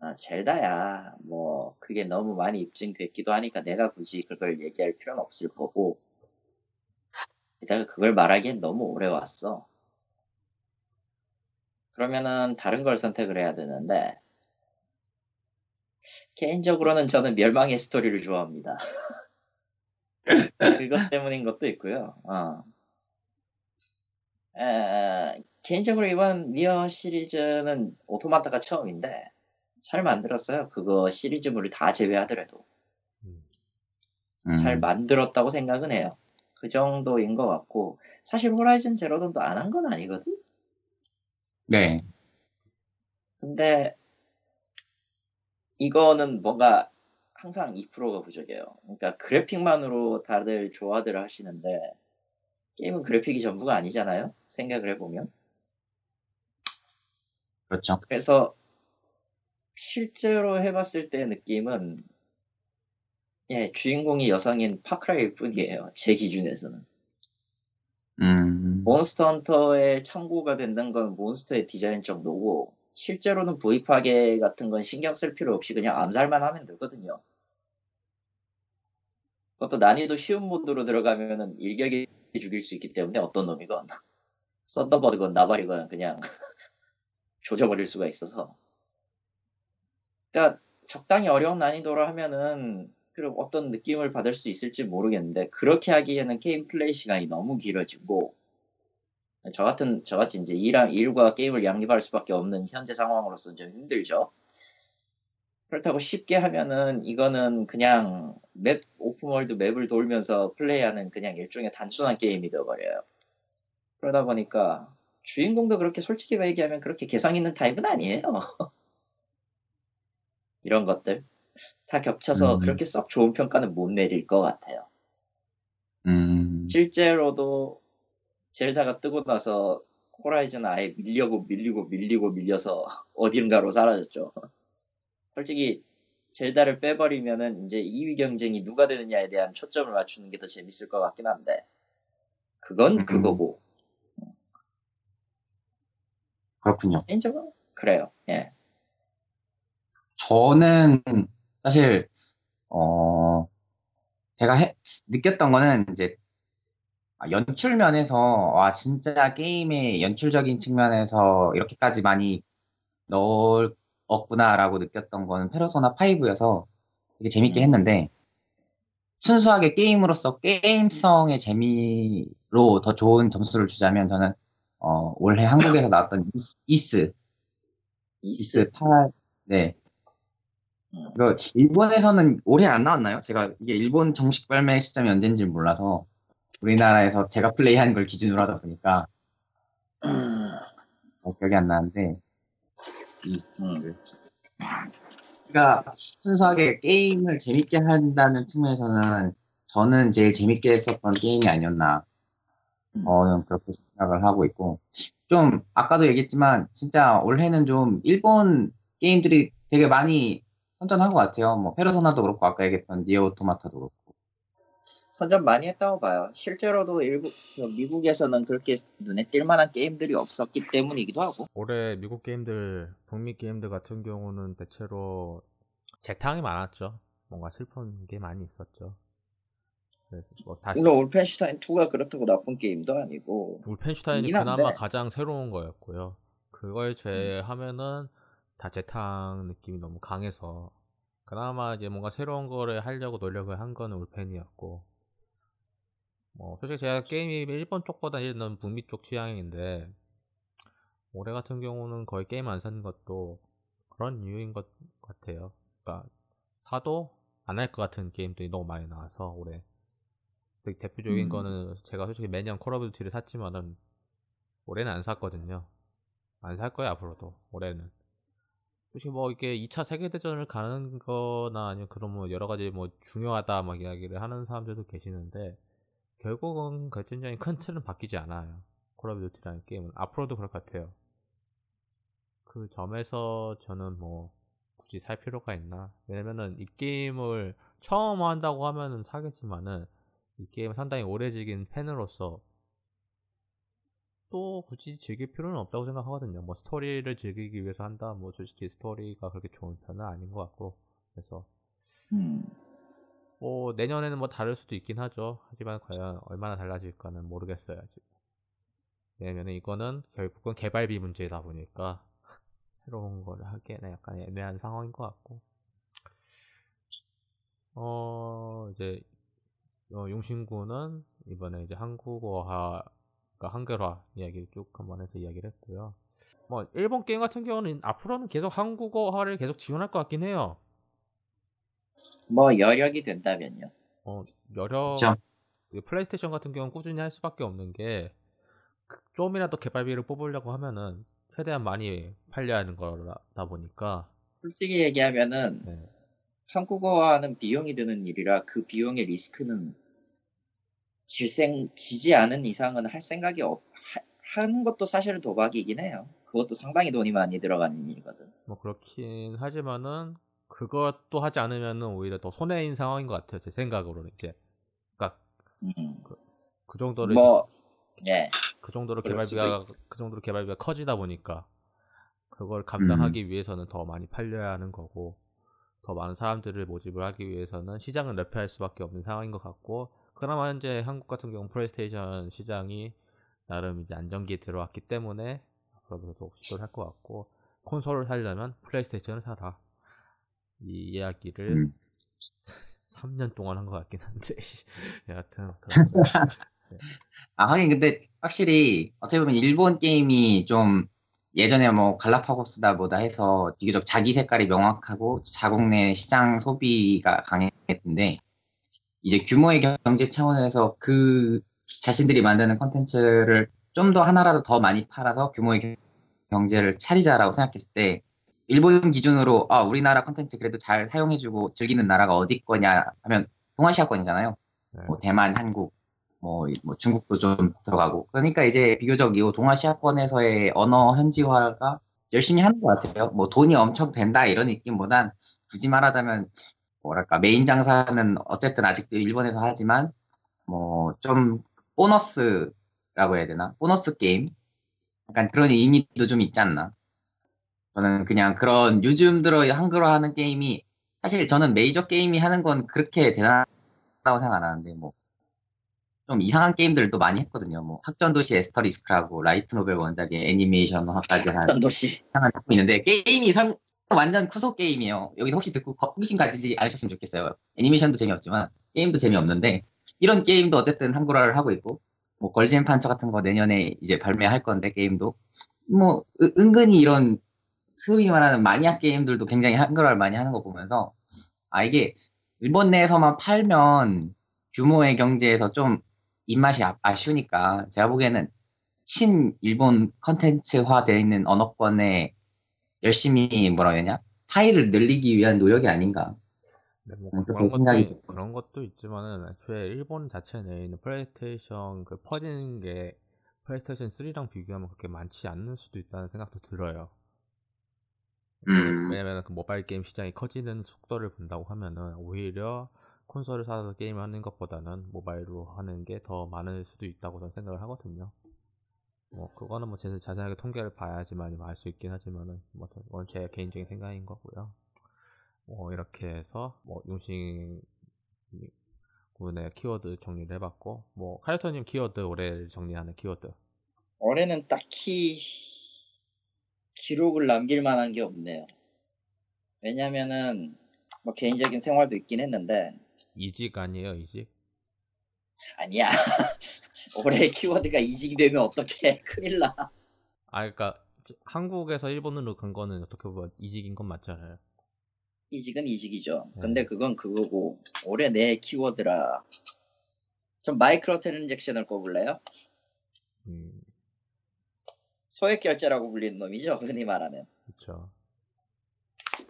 [SPEAKER 2] 아, 젤다야. 뭐 그게 너무 많이 입증됐기도 하니까 내가 굳이 그걸 얘기할 필요는 없을 거고 게다가 그걸 말하기엔 너무 오래 왔어 그러면은 다른 걸 선택을 해야 되는데 개인적으로는 저는 멸망의 스토리를 좋아합니다 <laughs> 그것 때문인 것도 있고요 어. 에, 개인적으로 이번 니어 시리즈는 오토마타가 처음인데 잘 만들었어요. 그거 시리즈물을 다 제외하더라도
[SPEAKER 1] 음.
[SPEAKER 3] 음,
[SPEAKER 2] 잘 만들었다고 생각은 해요. 그 정도인 것 같고 사실 호라이즌 제로던도 안 한 건 아니거든.
[SPEAKER 3] 네.
[SPEAKER 2] 근데 이거는 뭔가 항상 2%가 부족해요. 그러니까 그래픽만으로 다들 좋아들 하시는데 게임은 그래픽이 전부가 아니잖아요. 생각을 해보면.
[SPEAKER 3] 그렇죠.
[SPEAKER 2] 그래서 실제로 해봤을 때 느낌은 예, 주인공이 여성인 파크라이일 뿐이에요. 제 기준에서는.
[SPEAKER 3] 음,
[SPEAKER 2] 몬스터 헌터에 참고가 된다는 건 몬스터의 디자인 정도고 실제로는 부위 파괴 같은 건 신경 쓸 필요 없이 그냥 암살만 하면 되거든요. 그것도 난이도 쉬운 모드로 들어가면은 일격에 죽일 수 있기 때문에 어떤 놈이건 썬더버드건 나발이건 그냥 <laughs> 조져버릴 수가 있어서 그러니까 적당히 어려운 난이도로 하면은 그럼 어떤 느낌을 받을 수 있을지 모르겠는데 그렇게 하기에는 게임 플레이 시간이 너무 길어지고 저 같은 저같이 이제 일랑 일과 게임을 양립할 수밖에 없는 현재 상황으로서 좀 힘들죠. 그렇다고 쉽게 하면은 이거는 그냥 맵 open world 맵을 돌면서 플레이하는 그냥 일종의 단순한 게임이 되어버려요. 그러다 보니까 주인공도 그렇게 솔직히 얘기하면 그렇게 개성 있는 타입은 아니에요. <laughs> 이런 것들 다 겹쳐서
[SPEAKER 3] 음.
[SPEAKER 2] 그렇게 썩 좋은 평가는 못 내릴 것 같아요.
[SPEAKER 3] 음,
[SPEAKER 2] 실제로도 젤다가 뜨고 나서 호라이즌은 아예 밀려고 밀리고 밀리고 밀려서 <laughs> 어딘가로 사라졌죠. 솔직히 젤다를 빼버리면은 이제 2위 경쟁이 누가 되느냐에 대한 초점을 맞추는 게 더 재밌을 것 같긴 한데 그건
[SPEAKER 3] 음.
[SPEAKER 2] 그거고
[SPEAKER 3] 그렇군요.
[SPEAKER 2] 개인적으로 그래요. 예.
[SPEAKER 3] 저는 사실 어 제가 해- 느꼈던 거는 이제 아, 연출 면에서 와 진짜 게임의 연출적인 측면에서 이렇게까지 많이 넣었구나라고 느꼈던 거는 페르소나 5여서 되게 재밌게
[SPEAKER 2] 음.
[SPEAKER 3] 했는데 순수하게 게임으로서 게임성의 재미로 더 좋은 점수를 주자면 저는 어, 올해 한국에서 나왔던 이스, 이스
[SPEAKER 2] 이스.
[SPEAKER 3] 이스 8, 네.
[SPEAKER 2] 음.
[SPEAKER 3] 이거 일본에서는 올해 안 나왔나요? 제가 이게 일본 정식 발매 시점이 언제인지 몰라서 우리나라에서 제가 플레이한 걸 기준으로 하다 보니까 어, 기억이 안 나는데 이
[SPEAKER 2] 음.
[SPEAKER 3] 그러니까 순수하게 게임을 재밌게 한다는 측면에서는 저는 제일 재밌게 했었던 게임이 아니었나
[SPEAKER 2] 음.
[SPEAKER 3] 어, 그렇게 생각을 하고 있고 좀 아까도 얘기했지만 진짜 올해는 좀 일본 게임들이 되게 많이 선전한 것 같아요. 뭐 페르소나도 그렇고 아까 얘기했던 니어 오토마타도 그렇고.
[SPEAKER 2] 선전 많이 했다고 봐요. 실제로도 일부 그 미국에서는 그렇게 눈에 띌 만한 게임들이 없었기 때문이기도 하고.
[SPEAKER 1] 올해 미국 게임들, 북미 게임들 같은 경우는 대체로 재탕이 많았죠. 뭔가 슬픈 게 많이 있었죠. 그래서 뭐 다시
[SPEAKER 2] 물론 울펜슈타인 2가 그렇다고 나쁜 게임도 아니고.
[SPEAKER 1] 울펜슈타인이. 그나마 가장 새로운 거였고요. 그걸 제외하면은 다 재탕 느낌이 너무 강해서 그나마 이제 뭔가 새로운 거를 하려고 노력을 한 거는 울펜이었고 뭐 솔직히 제가 게임이 일본 쪽보다 는 북미 쪽 취향인데 올해 같은 경우는 거의 게임 안 사는 것도 그런 이유인 것 같아요. 그러니까 사도 안 할 것 같은 게임들이 너무 많이 나와서 올해 되게 대표적인
[SPEAKER 2] 음.
[SPEAKER 1] 거는 제가 솔직히 매년 콜 오브 듀티를 샀지만은 올해는 안 샀거든요. 안 살 거예요 앞으로도 올해는. 솔직히 뭐 이게 2차 세계대전을 가는 거나 아니면 그런 뭐 여러 가지 뭐 중요하다 막 이야기를 하는 사람들도 계시는데 결국은 결정적인 큰 틀은 바뀌지 않아요. 콜 오브 듀티라는 게임은 앞으로도 그럴 것 같아요. 그 점에서 저는 뭐 굳이 살 필요가 있나? 왜냐면은 이 게임을 처음 한다고 하면은 사겠지만은 이 게임을 상당히 오래 즐긴 팬으로서 또 굳이 즐길 필요는 없다고 생각하거든요. 뭐 스토리를 즐기기 위해서 한다. 뭐 솔직히 스토리가 그렇게 좋은 편은 아닌 것 같고 그래서
[SPEAKER 2] 음.
[SPEAKER 1] 뭐 내년에는 뭐 다를 수도 있긴 하죠. 하지만 과연 얼마나 달라질까는 모르겠어요. 아직. 왜냐면 이거는 결국은 개발비 문제다 보니까 <laughs> 새로운 걸 하기에는 약간 애매한 상황인 것 같고 어 이제 어, 용신구는 이번에 이제 한국어화 그러니까 한글화 이야기를 쭉 한번 해서 이야기를 했고요. 뭐 일본 게임 같은 경우는 앞으로는 계속 한국어화를 계속 지원할 것 같긴 해요.
[SPEAKER 2] 뭐 여력이 된다면요.
[SPEAKER 1] 어 여러
[SPEAKER 3] 그쵸.
[SPEAKER 1] 그 플레이스테이션 같은 경우는 꾸준히 할 수밖에 없는 게 그- 좀이라도 개발비를 뽑으려고 하면은 최대한 많이 팔려야 하는 거다 보니까
[SPEAKER 2] 솔직히 얘기하면은
[SPEAKER 1] 네.
[SPEAKER 2] 한국어화는 비용이 드는 일이라 그 비용의 리스크는 질생 지지 않은 이상은 할 생각이 없 하, 하는 것도 사실은 도박이긴 해요. 그것도 상당히 돈이 많이 들어가는 일이거든.
[SPEAKER 1] 뭐 그렇긴 하지만은 그것도 하지 않으면은 오히려 더 손해인 상황인 것 같아요 제 생각으로는 이제 그러니까
[SPEAKER 2] 음.
[SPEAKER 1] 그 정도로
[SPEAKER 2] 뭐 예.
[SPEAKER 1] 그 정도로 개발비가 그 정도로 개발비가 커지다 보니까 그걸 감당하기
[SPEAKER 2] 음.
[SPEAKER 1] 위해서는 더 많이 팔려야 하는 거고 더 많은 사람들을 모집을 하기 위해서는 시장을 넓혀야 할 수밖에 없는 상황인 것 같고 그나마 현재 한국 같은 경우 플레이스테이션 시장이 나름 이제 안정기에 들어왔기 때문에 앞으로도 더욱 시도를 할 것 같고 콘솔을 살려면 플레이스테이션을 사라 이 이야기를
[SPEAKER 3] 음.
[SPEAKER 1] 3년 동안 한 것 같긴 한데 <laughs> 여하튼 그렇습니다. <laughs>
[SPEAKER 3] 아, 하긴 근데 확실히 어떻게 보면 일본 게임이 좀 예전에 뭐 갈라파고스다 뭐다 해서 비교적 자기 색깔이 명확하고 자국 내 시장 소비가 강했는데 이제 규모의 경제 차원에서 그 자신들이 만드는 컨텐츠를 좀 더 하나라도 더 많이 팔아서 규모의 경- 경제를 차리자라고 생각했을 때 일본 기준으로 아 우리나라 컨텐츠 그래도 잘 사용해주고 즐기는 나라가 어디 거냐 하면 동아시아권이잖아요.
[SPEAKER 1] 네.
[SPEAKER 3] 뭐 대만, 한국, 뭐, 이- 뭐 중국도 좀 들어가고. 그러니까 이제 비교적 이 동아시아권에서의 언어 현지화가 열심히 하는 것 같아요. 뭐 돈이 엄청 된다 이런 느낌보단 굳이 말하자면 뭐랄까 메인 장사는 어쨌든 아직도 일본에서 하지만 뭐 좀 보너스라고 해야 되나? 보너스 게임? 약간 그런 의미도 좀 있지 않나? 저는 그냥 그런 요즘 들어 한글화 하는 게임이 사실 저는 메이저 게임이 하는 건 그렇게 대단하다고 생각 안 하는데 뭐 좀 이상한 게임들도 많이 했거든요. 뭐 학전도시 애스터리스크라고 light novel 원작의 애니메이션화까지 한
[SPEAKER 2] 전도시.
[SPEAKER 3] 이상한 작품이 있는데 게임이 상- 완전 쿠소 게임이에요. 여기서 혹시 듣고 호기심 가지지 않으셨으면 좋겠어요. 애니메이션도 재미없지만 게임도 재미없는데 이런 게임도 어쨌든 한글화를 하고 있고 뭐 걸즈앤 판처 같은 거 내년에 이제 발매할 건데 게임도 뭐 으- 은근히 이런 소위 말하는 마니아 게임들도 굉장히 한글화를 많이 하는 거 보면서 아 이게 일본 내에서만 팔면 규모의 경제에서 좀 입맛이 아, 아쉬우니까 제가 보기에는 친 일본 컨텐츠화 되어 있는 언어권에 열심히 뭐라 해야 되냐 파이를 늘리기 위한 노력이 아닌가
[SPEAKER 1] 네, 뭐
[SPEAKER 3] 음,
[SPEAKER 1] 그런 것도. 그런 것도 있지만은 애초에 일본 자체 내에 있는 플레이스테이션 그 퍼지는 게 플레이스테이션 3랑 비교하면 그렇게 많지 않는 수도 있다는 생각도 들어요.
[SPEAKER 3] 음.
[SPEAKER 1] 왜냐면 그 모바일 게임 시장이 커지는 속도를 본다고 하면은 오히려 콘솔을 사서 게임을 하는 것보다는 모바일로 하는 게 더 많을 수도 있다고 저는 생각을 하거든요. 뭐 그거는 뭐 제가 자세하게 통계를 봐야지만 알 수 있긴 하지만은 뭐제 개인적인 생각인 거고요. 뭐 이렇게 해서 뭐 용신 군의 키워드 정리를 해봤고 뭐 카이토님 키워드 올해 정리하는 키워드
[SPEAKER 2] 올해는 딱히 기록을 남길 만한 게 없네요. 왜냐면은 뭐 개인적인 생활도 있긴 했는데
[SPEAKER 1] 이직 아니에요 이직?
[SPEAKER 2] 아니야. <laughs> 올해 키워드가 이직이 되면 어떡해. <laughs> 큰일 나.
[SPEAKER 1] 아 그러니까 한국에서 일본으로 간 거는 어떻게 보면 이직인 건 맞잖아요.
[SPEAKER 2] 이직은 이직이죠.
[SPEAKER 1] 네.
[SPEAKER 2] 근데 그건 그거고 올해 내 키워드라 전 마이크로 트랜잭션을 꼽을래요?
[SPEAKER 1] 음
[SPEAKER 2] 소액 결제라고 불리는 놈이죠. 흔히 말하는.
[SPEAKER 1] 그렇죠.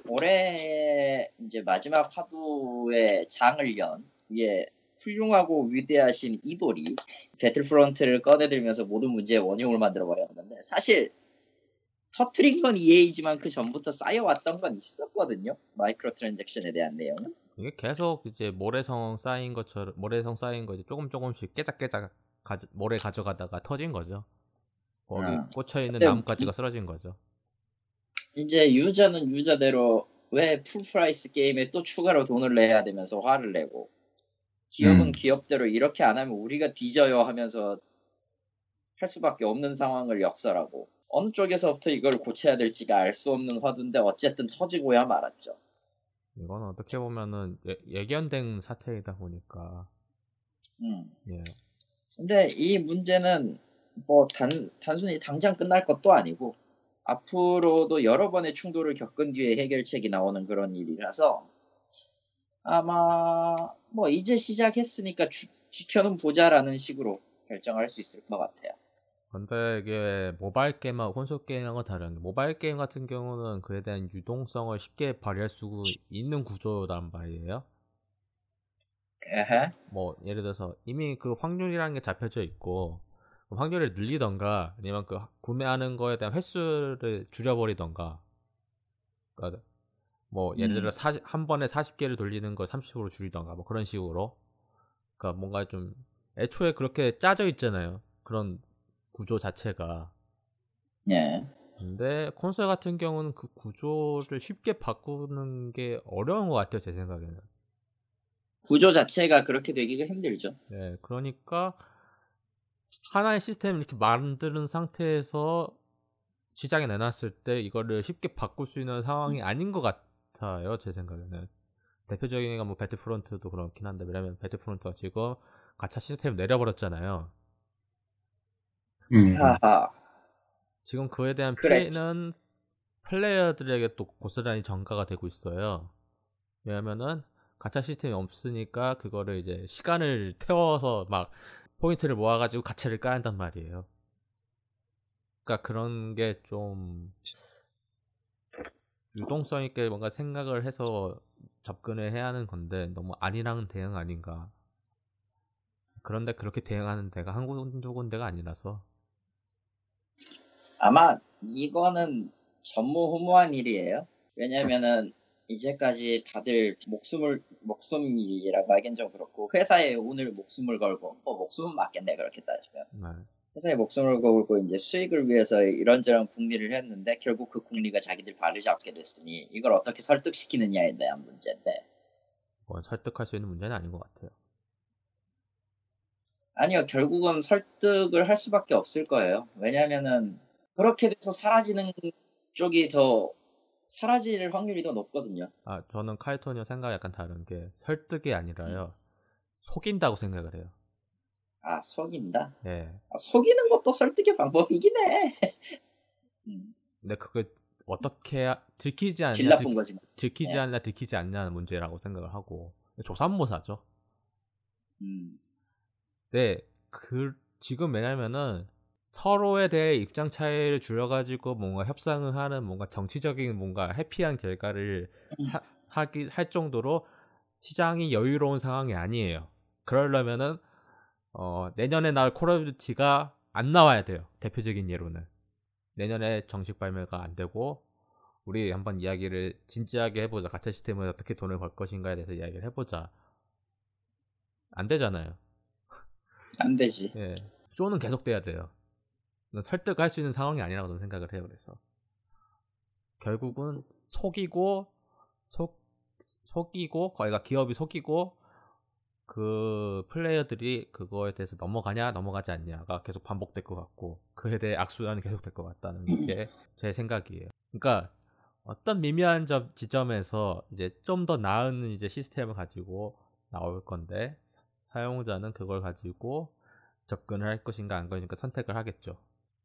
[SPEAKER 2] 올해 이제 마지막 화두의 장을 연 그게 훌륭하고 위대하신 이돌이 배틀프런트를 꺼내들면서 모든 문제의 원흉을 만들어 버렸는데 사실 터트린 건 EA지만 그 전부터 쌓여왔던 건 있었거든요. microtransaction에 대한 내용은.
[SPEAKER 1] 이게 계속 이제 모래성 쌓인 것처럼 모래성 쌓인 거 이제 조금 조금씩 깨작깨작 가져, 모래 가져가다가 터진 거죠. 거기
[SPEAKER 2] 아.
[SPEAKER 1] 꽂혀 있는 나뭇가지가 쓰러진 거죠.
[SPEAKER 2] 이제 유저는 유저대로 왜 full price 게임에 또 추가로 돈을 내야 되면서 화를 내고 기업은
[SPEAKER 3] 음.
[SPEAKER 2] 기업대로 이렇게 안 하면 우리가 뒤져요 하면서 할 수밖에 없는 상황을 역설하고 어느 쪽에서부터 이걸 고쳐야 될지가 알 수 없는 화두인데 어쨌든 터지고야 말았죠.
[SPEAKER 1] 이거는 어떻게 보면은 예, 예견된 사태이다 보니까
[SPEAKER 2] 음.
[SPEAKER 1] 예.
[SPEAKER 2] 근데 이 문제는 뭐 단, 단순히 당장 끝날 것도 아니고 앞으로도 여러 번의 충돌을 겪은 뒤에 해결책이 나오는 그런 일이라서 아마 뭐 이제 시작했으니까 주- 지켜는 보자라는 식으로 결정할 수 있을 것 같아요.
[SPEAKER 1] 근데 이게 모바일 게임하고 콘솔 게임하고 다른 게 모바일 게임 같은 경우는 그에 대한 유동성을 쉽게 발휘할 수 있는 구조란 말이에요.
[SPEAKER 2] 에헤.
[SPEAKER 1] 뭐 예를 들어서 이미 그 확률이라는 게 잡혀져 있고 그 확률을 늘리던가 아니면 그 구매하는 거에 대한 횟수를 줄여버리던가 그러니까 뭐 예를 들어
[SPEAKER 2] 음.
[SPEAKER 1] 40, 한 번에 40개를 돌리는 걸 30으로 줄이던가 뭐 그런 식으로 그러니까 뭔가 좀 애초에 그렇게 짜져 있잖아요 그런 구조 자체가
[SPEAKER 2] 예.
[SPEAKER 1] 근데 콘솔 같은 경우는 그 구조를 쉽게 바꾸는 게 어려운 것 같아요 제 생각에는
[SPEAKER 2] 구조 자체가 그렇게 되기가 힘들죠.
[SPEAKER 1] 네, 그러니까 하나의 시스템을 이렇게 만드는 상태에서 시장에 내놨을 때 이거를 쉽게 바꿀 수 있는 상황이 아닌 것 같아요, 제 생각에는. 대표적인 게뭐 배틀프론트도 그렇긴 한데 왜냐면 배틀프론트가 지금 가차 시스템을 내려버렸잖아요.
[SPEAKER 3] 음.
[SPEAKER 1] 지금 그에 대한
[SPEAKER 2] 그래.
[SPEAKER 1] 피해는 플레이어들에게 또 고스란히 전가가 되고 있어요. 왜냐면은 가차 시스템이 없으니까 그거를 이제 시간을 태워서 막 포인트를 모아가지고 가차를 까야 한단 말이에요. 그러니까 그런 게 좀 유동성 있게 뭔가 생각을 해서 접근을 해야 하는 건데 너무 아니랑 대응 아닌가. 그런데 그렇게 대응하는 데가 한 군두 군데가 아니라서
[SPEAKER 2] 아마 이거는 전무후무한 일이에요. 왜냐면은 이제까지 다들 목숨을 목숨이라고 하긴 좀 그렇고 회사에 오늘 목숨을 걸고 뭐 목숨은 맞겠네 그렇게 따지면
[SPEAKER 1] 네.
[SPEAKER 2] 회사에 목숨을 걸고 이제 수익을 위해서 이런저런 궁리를 했는데 결국 그 궁리가 자기들 발을 잡게 됐으니 이걸 어떻게 설득시키느냐에 대한 문제인데
[SPEAKER 1] 뭐 설득할 수 있는 문제는 아닌 것 같아요.
[SPEAKER 2] 아니요 결국은 설득을 할 수밖에 없을 거예요. 왜냐면은 그렇게 돼서 사라지는 쪽이 더 사라질 확률이 더 높거든요.
[SPEAKER 1] 아, 저는 카이토니와 생각이 약간 다른 게 설득이 아니라요. 속인다고 생각을 해요.
[SPEAKER 2] 아 속인다.
[SPEAKER 1] 예.
[SPEAKER 2] 아, 속이는 것도 설득의 방법이긴 해. <laughs> 음,
[SPEAKER 1] 근데 그걸 어떻게 하- 들키지 않냐,
[SPEAKER 2] 질 나쁜
[SPEAKER 1] 들,
[SPEAKER 2] 거지만.
[SPEAKER 1] 들키지
[SPEAKER 2] 예.
[SPEAKER 1] 않냐, 들키지 않냐는 문제라고 생각을 하고 조삼모사죠.
[SPEAKER 2] 음,
[SPEAKER 1] 네, 그 지금 왜냐면은 서로에 대해 입장 차이를 줄여가지고 뭔가 협상을 하는 뭔가 정치적인 뭔가 해피한 결과를 하, 하기 할 정도로 시장이 여유로운 상황이 아니에요. 그러려면은 어, 내년에 나올 콜 오브 듀티가 안 나와야 돼요. 대표적인 예로는 내년에 정식 발매가 안 되고 우리 한번 이야기를 진지하게 해보자. 가챠 시스템을 어떻게 돈을 벌 것인가에 대해서 이야기를 해보자. 안 되잖아요.
[SPEAKER 2] 안 되지.
[SPEAKER 1] 예, 쇼는 계속 돼야 돼요. 이건 설득할 수 있는 상황이 아니라고 저는 생각을 해요. 그래서 결국은 속이고 속 속이고 거기가 기업이 속이고 그 플레이어들이 그거에 대해서 넘어가냐 넘어가지 않냐가 계속 반복될 것 같고 그에 대해 악순환이 계속될 것 같다는 게 <laughs> 제 생각이에요. 그러니까 어떤 미묘한 점, 지점에서 이제 좀 더 나은 이제 시스템을 가지고 나올 건데 사용자는 그걸 가지고 접근을 할 것인가 안 것인가 선택을 하겠죠.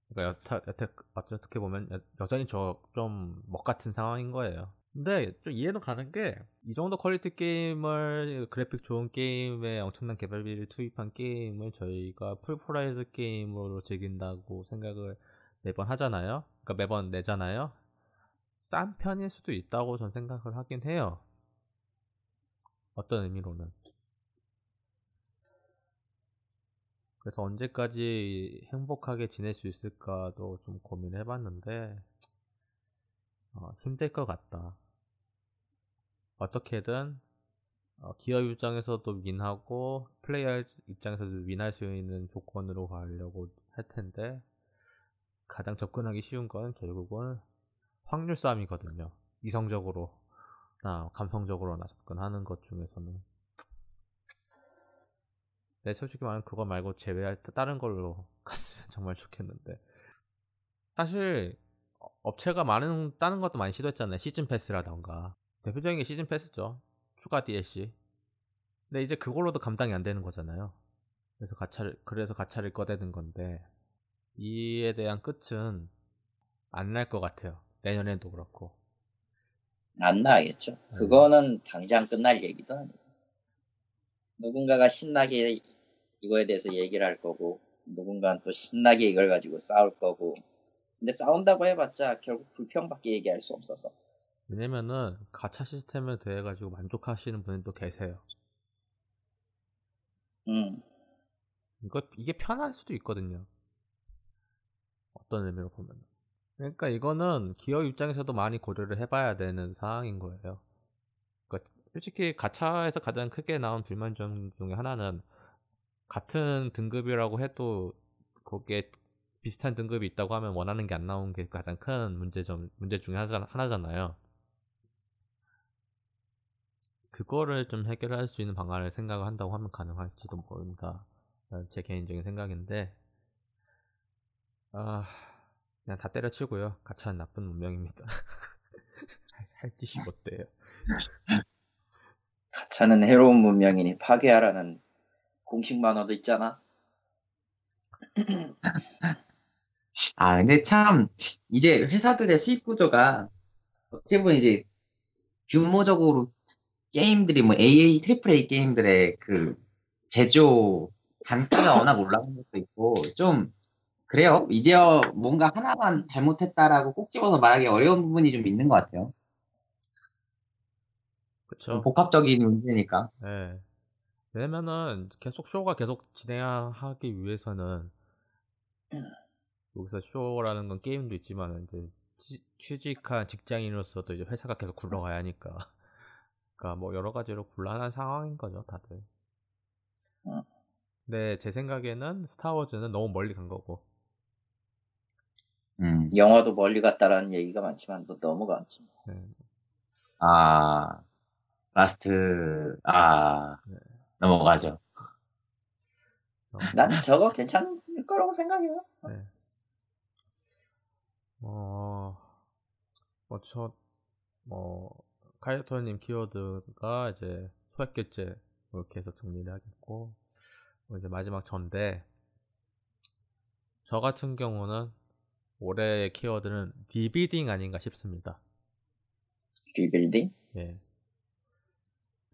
[SPEAKER 1] 그러니까 여타, 여태, 어떻게 보면 여, 여전히 저 좀 뭣 같은 상황인 거예요. 근데 좀 이해는 가는 게 이 정도 quality 게임을 그래픽 좋은 게임에 엄청난 개발비를 투입한 게임을 저희가 full price 게임으로 즐긴다고 생각을 매번 하잖아요. 그러니까 매번 내잖아요. 싼 편일 수도 있다고 전 생각을 하긴 해요. 어떤 의미로는. 그래서 언제까지 행복하게 지낼 수 있을까도 좀 고민해 봤는데, 어, 힘들 것 같다. 어떻게든, 어, 기업 입장에서도 윈하고, 플레이어 입장에서도 윈할 수 있는 조건으로 가려고 할 텐데, 가장 접근하기 쉬운 건 결국은 확률 싸움이거든요. 이성적으로나 감성적으로나 접근하는 것 중에서는. 네, 솔직히 말하면 그거 말고 제외할 때 다른 걸로 <laughs> 갔으면 정말 좋겠는데. 사실 어, 업체가 많은 다른 것도 많이 시도했잖아요. 시즌 패스라던가. 대표적인 게 시즌 패스죠. 추가 DLC. 근데 이제 그걸로도 감당이 안 되는 거잖아요. 그래서 가차를 그래서 가차를 꺼내는 건데 이에 대한 끝은 안 날 것 같아요. 내년에도 그렇고.
[SPEAKER 2] 안 나겠죠. 그거는 당장 끝날 얘기도 아니고. 누군가가 신나게 이거에 대해서 얘기를 할 거고, 누군가는 또 신나게 이걸 가지고 싸울 거고. 근데 싸운다고 해봤자 결국 불평밖에 얘기할 수 없어서.
[SPEAKER 1] 왜냐면은 가차 시스템에 대해 가지고 만족하시는 분들도 계세요.
[SPEAKER 2] 음,
[SPEAKER 1] 이거 이게 편할 수도 있거든요. 어떤 의미로 보면. 그러니까 이거는 기업 입장에서도 많이 고려를 해봐야 되는 상황인 거예요. 그러니까 솔직히 가차에서 가장 크게 나온 불만점 중에 하나는 같은 등급이라고 해도 거기에 비슷한 등급이 있다고 하면 원하는 게 안 나온 게 가장 큰 문제점 문제 중에 하나- 하나잖아요. 그거를 좀 해결할 수 있는 방안을 생각을 한다고 하면 가능할지도 모른다. 어, 제 개인적인 생각인데, 아, 그냥 다 때려치고요. 가차는 나쁜 문명입니다. <laughs> 할- 할 짓이 못 돼요. <laughs>
[SPEAKER 2] 가차는 해로운 문명이니 파괴하라는 공식 만화도 있잖아. <laughs>
[SPEAKER 3] 아, 근데 참, 이제 회사들의 수익 구조가, 어떻게 보면 이제, 규모적으로 게임들이 뭐 AA, triple A 게임들의 그, 제조 단가가 워낙 올라간 것도 있고, 좀, 그래요. 이제 뭔가 하나만 잘못했다라고 꼭 집어서 말하기 어려운 부분이 좀 있는 것 같아요.
[SPEAKER 1] 그쵸?
[SPEAKER 3] 복합적인 문제니까.
[SPEAKER 1] 예. 왜냐면은 계속 쇼가 계속 진행하기 위해서는 여기서 쇼라는 건 게임도 있지만 이제 취- 취직한 직장인으로서도 이제 회사가 계속 굴러가야 하니까 <laughs> 그러니까 뭐 여러 가지로 곤란한 상황인 거죠 다들.
[SPEAKER 2] 음.
[SPEAKER 1] 근데 제 생각에는 스타워즈는 너무 멀리 간 거고
[SPEAKER 3] 음.
[SPEAKER 2] 영화도 멀리 갔다라는 얘기가 많지만 또 너무 많지.
[SPEAKER 1] 예.
[SPEAKER 3] 아, 라스트, 아,
[SPEAKER 1] 네.
[SPEAKER 3] 넘어가죠.
[SPEAKER 1] 어,
[SPEAKER 2] 난 저거 괜찮을 거라고 생각해요.
[SPEAKER 1] 네. 어, 뭐, 저, 뭐, 카이토님 키워드가 이제 소액결제 이렇게 해서 정리를 하겠고, 뭐 이제 마지막 전데, 저 같은 경우는 올해의 키워드는 디비딩 아닌가 싶습니다.
[SPEAKER 2] 리빌딩?
[SPEAKER 1] 예.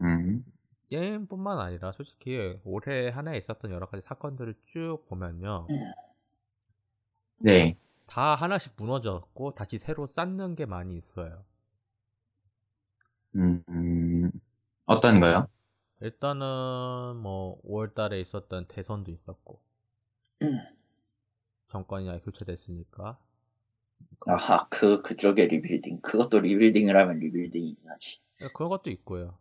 [SPEAKER 3] 음.
[SPEAKER 1] 게임뿐만 아니라 솔직히 올해 한해 있었던 여러 가지 사건들을 쭉 보면요.
[SPEAKER 3] 네.
[SPEAKER 1] 다 하나씩 무너졌고 다시 새로 쌓는 게 많이 있어요.
[SPEAKER 3] 음, 음, 어떤 거요?
[SPEAKER 1] 일단은 뭐 5월달에 있었던 대선도 있었고 정권이 아예 교체됐으니까
[SPEAKER 2] 아하, 그, 그쪽의 리빌딩. 그것도 rebuilding을 하면 rebuilding이긴 하지.
[SPEAKER 1] 네, 그런 것도 있고요.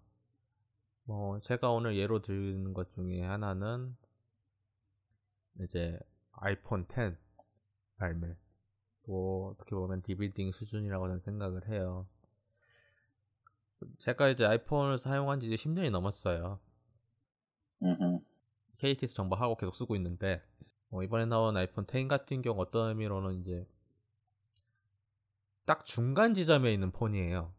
[SPEAKER 1] 뭐 제가 오늘 예로 드는 것 중에 하나는 이제 아이폰 10 발매. 뭐 어떻게 보면 디빌딩 수준이라고 저는 생각을 해요. 제가 이제 아이폰을 사용한 지 이제 10년이 넘었어요.
[SPEAKER 2] 음흠.
[SPEAKER 1] KT에서 정보하고 계속 쓰고 있는데 어, 이번에 나온 아이폰 10 같은 경우 어떤 의미로는 이제 딱 중간 지점에 있는 폰이에요.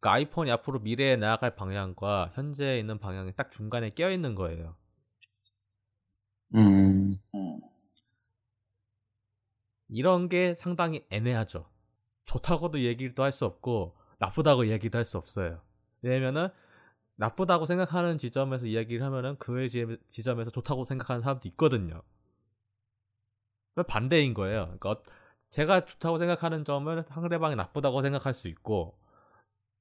[SPEAKER 1] 그 아이폰이 앞으로 미래에 나아갈 방향과 현재 있는 방향이 딱 중간에 껴 있는 거예요.
[SPEAKER 3] 음,
[SPEAKER 2] 음.
[SPEAKER 1] 이런 게 상당히 애매하죠. 좋다고도 얘기도 할 수 없고 나쁘다고 얘기도 할 수 없어요. 왜냐면은 나쁘다고 생각하는 지점에서 이야기를 하면은 그 지- 지점에서 좋다고 생각하는 사람도 있거든요. 반대인 거예요. 그러니까 어- 제가 좋다고 생각하는 점을 상대방이 나쁘다고 생각할 수 있고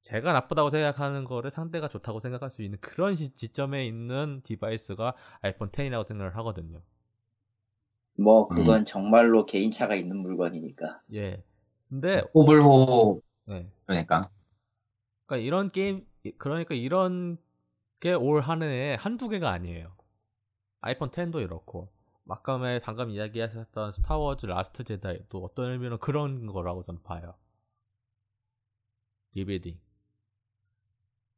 [SPEAKER 1] 제가 나쁘다고 생각하는 거를 상대가 좋다고 생각할 수 있는 그런 시- 지점에 있는 device가 아이폰 10이라고 생각을 하거든요.
[SPEAKER 2] 뭐, 그건 정말로 개인차가 있는 물건이니까.
[SPEAKER 1] 예. 근데
[SPEAKER 3] 호불호,
[SPEAKER 1] 네.
[SPEAKER 3] 그러니까.
[SPEAKER 1] 그러니까 이런 게임 그러니까 이런 게 올 한 해에 한두 개가 아니에요. 아이폰 10도 이렇고 막간에 방금 이야기하셨던 스타워즈 라스트 제다이도 어떤 의미로 그런 거라고 저는 봐요. 리빌딩.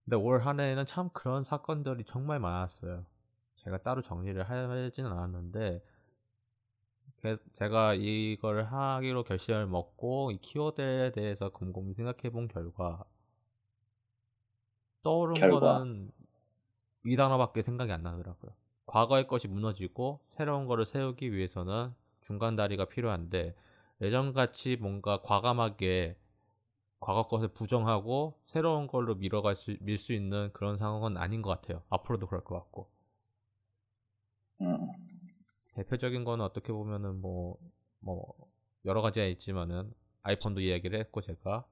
[SPEAKER 1] 근데 올 한 해에는 참 그런 사건들이 정말 많았어요. 제가 따로 정리를 하지는 않았는데 게- 제가 이걸 하기로 결심을 먹고 이 키워드에 대해서 곰곰이 생각해 본 결과 떠오른
[SPEAKER 2] 결과.
[SPEAKER 1] 거는 이 단어밖에 생각이 안 나더라고요. 과거의 것이 무너지고 새로운 거를 세우기 위해서는 중간 다리가 필요한데 예전같이 뭔가 과감하게 과거 것을 부정하고 새로운 걸로 밀어갈 수, 밀 수 있는 그런 상황은 아닌 것 같아요. 앞으로도 그럴 것 같고.
[SPEAKER 2] 음,
[SPEAKER 1] 대표적인 거는 어떻게 보면은 뭐, 뭐, 여러 가지가 있지만은 아이폰도 이야기를 했고 제가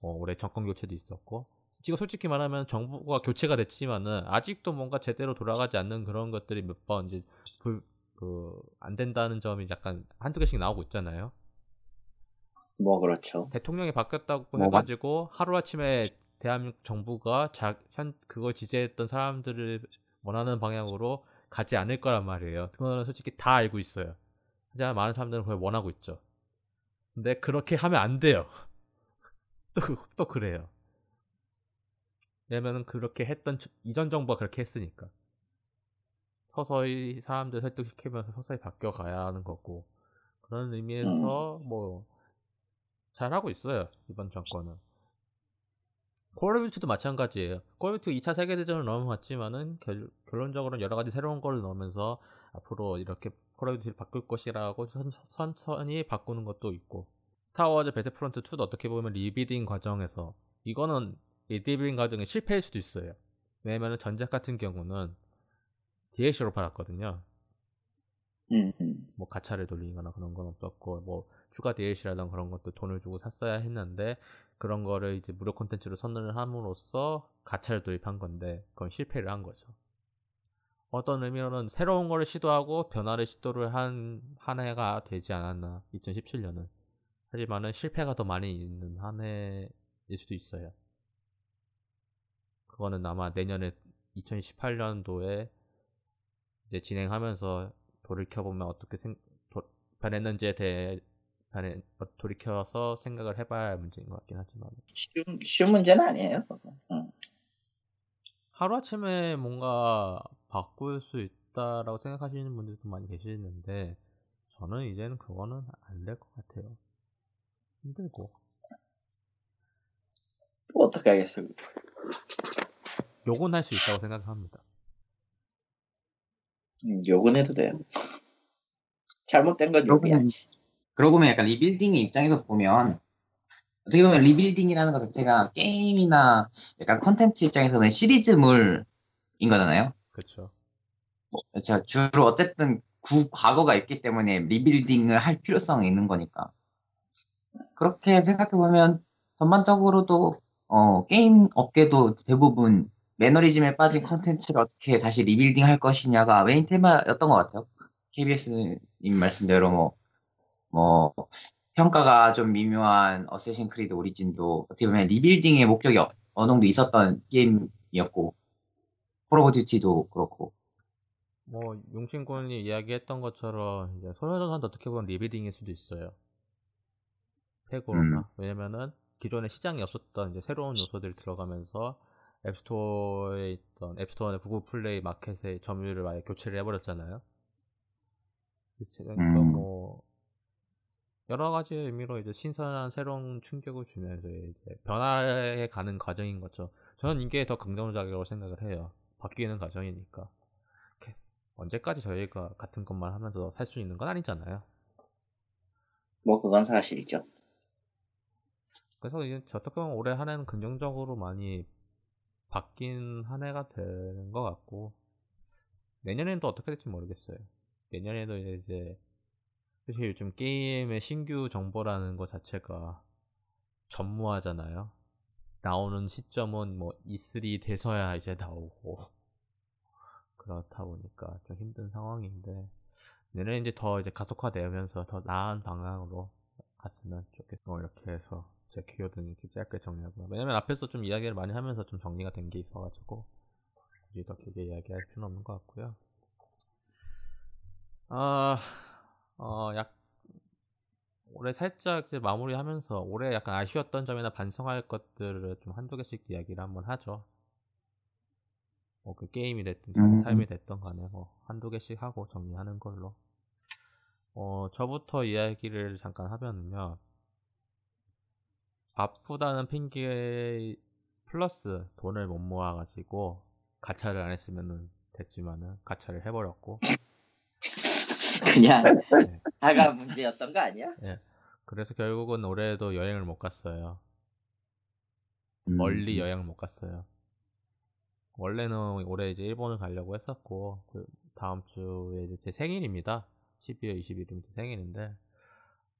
[SPEAKER 1] 뭐 올해 정권 교체도 있었고 지금 솔직히 말하면 정부가 교체가 됐지만은 아직도 뭔가 제대로 돌아가지 않는 그런 것들이 몇 번 이제 불, 그, 안 된다는 점이 약간 한두 개씩 나오고 있잖아요.
[SPEAKER 2] 뭐 그렇죠.
[SPEAKER 1] 대통령이 바뀌었다고
[SPEAKER 3] 뭐,
[SPEAKER 1] 해가지고 하루아침에 대한민국 정부가 자, 현, 그걸 지지했던 사람들을 원하는 방향으로 가지 않을 거란 말이에요. 그거는 솔직히 다 알고 있어요. 하지만 많은 사람들은 그걸 원하고 있죠. 근데 그렇게 하면 안 돼요. <laughs> 또, 그- 또 그래요. 왜냐면은 그렇게 했던 저- 이전 정부가 그렇게 했으니까. 서서히 사람들 설득시키면서 서서히 바뀌어가야 하는 거고. 그런 의미에서 뭐 잘하고 있어요. 이번 정권은. 콜 오브 듀티도 마찬가지예요. 콜 오브 듀티 2차 세계대전을 넘어갔지만은 결, 결론적으로는 여러 가지 새로운 걸 넣으면서 앞으로 이렇게 콜 오브 듀티를 바꿀 것이라고 천, 천천히 바꾸는 것도 있고 스타워즈 배틀프론트 2도 어떻게 보면 리비딩 과정에서 이거는 리비딩 과정에 실패일 수도 있어요. 왜냐면 은 전작 같은 경우는 DLC로 팔았거든요.
[SPEAKER 2] 음, 음.
[SPEAKER 1] 뭐 가차를 돌리거나 그런 건 없었고 뭐 추가 DLC라던 그런 것도 돈을 주고 샀어야 했는데 그런 거를 이제 무료 콘텐츠로 선언을 함으로써 가차를 도입한 건데 그건 실패를 한 거죠. 어떤 의미로는 새로운 거를 시도하고 변화를 시도를 한 한 해가 되지 않았나 2017년은 하지만은 실패가 더 많이 있는 한 해일 수도 있어요. 그거는 아마 내년에 2018년도에 이제 진행하면서 돌이켜 보면 어떻게 생, 도, 변했는지에 대해 변해, 어, 돌이켜서 생각을 해봐야 할 문제인 것 같긴 하지만
[SPEAKER 2] 쉬운, 쉬운 문제는 아니에요. 음.
[SPEAKER 1] 하루아침에 뭔가 바꿀 수 있다라고 생각하시는 분들도 많이 계시는데 저는 이제는 그거는 안 될 것 같아요. 힘들고
[SPEAKER 2] 뭐 어떻게 하겠어.
[SPEAKER 1] 욕은 할 수 있다고 생각합니다.
[SPEAKER 2] 음, 욕은 해도 돼요. <laughs> 잘못된 건
[SPEAKER 3] 욕은-
[SPEAKER 2] 욕해야지.
[SPEAKER 3] 그러고 보면 약간 rebuilding의 입장에서 보면 어떻게 보면 rebuilding이라는 것 자체가 게임이나 약간 컨텐츠 입장에서는 시리즈물인 거잖아요.
[SPEAKER 1] 그렇죠.
[SPEAKER 3] 자, 주로 어쨌든 구, 과거가 있기 때문에 rebuilding을 할 필요성이 있는 거니까. 그렇게 생각해 보면 전반적으로도 어, 게임 업계도 대부분 매너리즘에 빠진 컨텐츠를 어떻게 다시 리빌딩 할 것이냐가 메인 테마였던 것 같아요. KBS님 말씀대로 뭐, 뭐, 평가가 좀 미묘한 어쌔신 크리드 오리진도 어떻게 보면 rebuilding의 목적이 어- 어느 정도 있었던 게임이었고, 콜 오브 듀티도 그렇고,
[SPEAKER 1] 뭐 용신군이 이야기했던 것처럼 이제 소녀전선도 어떻게 보면 rebuilding일 수도 있어요. 패고나 왜냐면은 기존에 시장이 없었던 이제 새로운 요소들이 들어가면서 앱스토어에 있던 앱스토어의 구글 플레이 마켓의 점유율을 아예 교체를 해버렸잖아요. 그러니까
[SPEAKER 3] 음.
[SPEAKER 1] 뭐 여러 가지 의미로 이제 신선한 새로운 충격을 주면서 이제 변화해 가는 과정인 거죠. 저는 이게 더 긍정적이라고 생각을 해요. 바뀌는 과정이니까. 언제까지 저희가 같은 것만 하면서 살 수 있는 건 아니잖아요.
[SPEAKER 2] 뭐 그건 사실이죠.
[SPEAKER 1] 그래서 이제 어떻게 보면 올해 한 해는 긍정적으로 많이 바뀐 한 해가 되는 것 같고 내년에는 또 어떻게 될지 모르겠어요. 내년에도 이제 사실 요즘 게임의 신규 정보라는 것 자체가 전무하잖아요. 나오는 시점은 뭐 E3 돼서야 이제 나오고 <laughs> 그렇다 보니까 좀 힘든 상황인데 내년에 이제 더 이제 가속화되면서 더 나은 방향으로 갔으면 좋겠어. 이렇게 해서 제 키워드는 이렇게 짧게 정리하고요. 왜냐면 앞에서 좀 이야기를 많이 하면서 좀 정리가 된 게 있어가지고 굳이 더 길게 이야기할 필요는 없는 것 같고요. 아, 어, 약 올해 살짝 이제 마무리하면서 올해 약간 아쉬웠던 점이나 반성할 것들을 좀 한두 개씩 이야기를 한번 하죠. 뭐 그 게임이 됐든
[SPEAKER 3] 음.
[SPEAKER 1] 삶이 됐던 간에 뭐 한두 개씩 하고 정리하는 걸로. 어, 저부터 이야기를 잠깐 하면은요. 바쁘다는 핑계 플러스 돈을 못 모아가지고 가차를 안 했으면은 됐지만은 가차를 해버렸고 <laughs>
[SPEAKER 2] 그냥 <laughs>
[SPEAKER 1] 네.
[SPEAKER 2] 다가 문제였던 거 아니야?
[SPEAKER 1] 그래서 결국은 올해도 여행을 못 갔어요.
[SPEAKER 3] 음.
[SPEAKER 1] 멀리 여행을 못 갔어요. 원래는 올해 이제 일본을 가려고 했었고 그 다음 주에 이제 제 생일입니다. 12월 20일이면 제 생일인데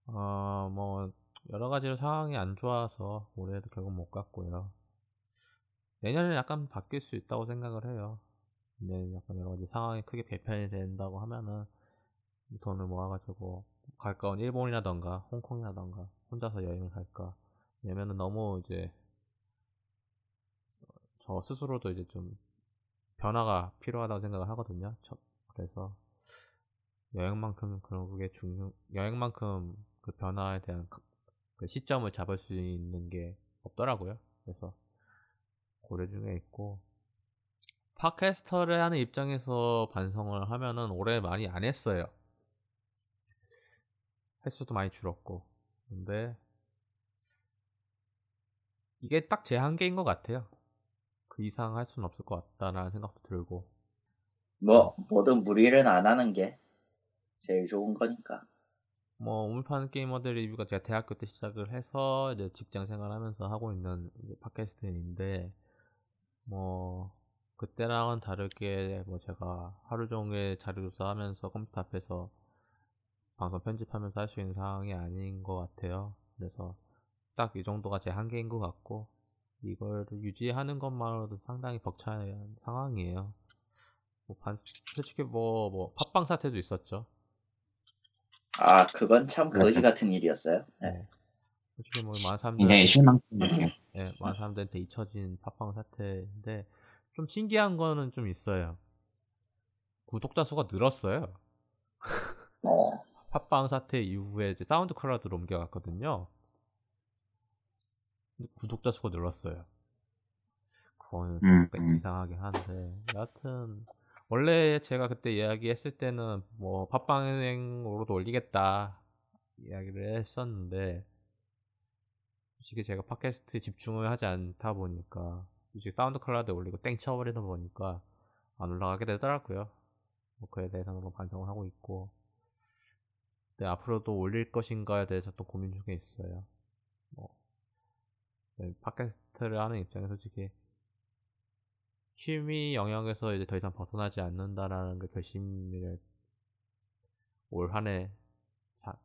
[SPEAKER 1] 어 뭐 여러 가지로 상황이 안 좋아서 올해도 결국 못 갔고요. 내년에는 약간 바뀔 수 있다고 생각을 해요. 근데 약간 여러 가지 상황이 크게 개편이 된다고 하면은 돈을 모아가지고 가까운 일본이라던가 홍콩이라던가 혼자서 여행을 갈까. 왜냐면은 너무 이제 저 스스로도 이제 좀 변화가 필요하다고 생각을 하거든요. 저- 그래서 여행만큼 그런 그게 중요, 여행만큼 그 변화에 대한 그- 그 시점을 잡을 수 있는 게 없더라고요. 그래서 고려 중에 있고 팟캐스터를 하는 입장에서 반성을 하면은 올해 많이 안 했어요. 횟수도 많이 줄었고 근데 이게 딱 제 한계인 것 같아요. 그 이상 할 수는 없을 것 같다라는 생각도 들고
[SPEAKER 2] 뭐 뭐든 무리는 안 하는 게 제일 좋은 거니까.
[SPEAKER 1] 뭐 우물파는 게이머들 리뷰가 제가 대학교 때 시작을 해서 이제 직장 생활하면서 하고 있는 팟캐스트인데 뭐 그때랑은 다르게 뭐 제가 하루 종일 자료 조사하면서 컴퓨터 앞에서 방송 편집하면서 할 수 있는 상황이 아닌 것 같아요. 그래서 딱 이 정도가 제 한계인 것 같고 이걸 유지하는 것만으로도 상당히 벅찬 상황이에요. 뭐 반- 솔직히 뭐 뭐 팟빵 사태도 있었죠.
[SPEAKER 2] 아 그건 참. 거지 같은 일이었어요. 네.
[SPEAKER 1] 네. 솔직히 뭐 많은 사람들
[SPEAKER 3] 굉장히 실망스럽네요.
[SPEAKER 1] 예, 많은 사람들한테 잊혀진 팟빵 사태인데 좀 신기한 거는 좀 있어요. 구독자 수가 늘었어요.
[SPEAKER 2] 어,
[SPEAKER 1] 팟빵 사태 이후에 이제 사운드 클라우드로 옮겨갔거든요. 구독자 수가 늘었어요. 좀
[SPEAKER 3] 음, 음.
[SPEAKER 1] 이상하긴 한데 여하튼 원래 제가 그때 이야기했을 때는 뭐 팟빵으로도 올리겠다 이야기를 했었는데 솔직히 제가 팟캐스트에 집중을 하지 않다 보니까 솔직히 사운드 클라우드에 올리고 땡 쳐버리다 보니까 안 올라가게 되더라고요. 뭐 그에 대해서는 뭐 반성을 하고 있고 네, 앞으로도 올릴 것인가에 대해서 또 고민 중에 있어요. 뭐 네, 팟캐스트를 하는 입장에서 솔직히 취미 영역에서 이제 더 이상 벗어나지 않는다라는 그 결심을 올 한해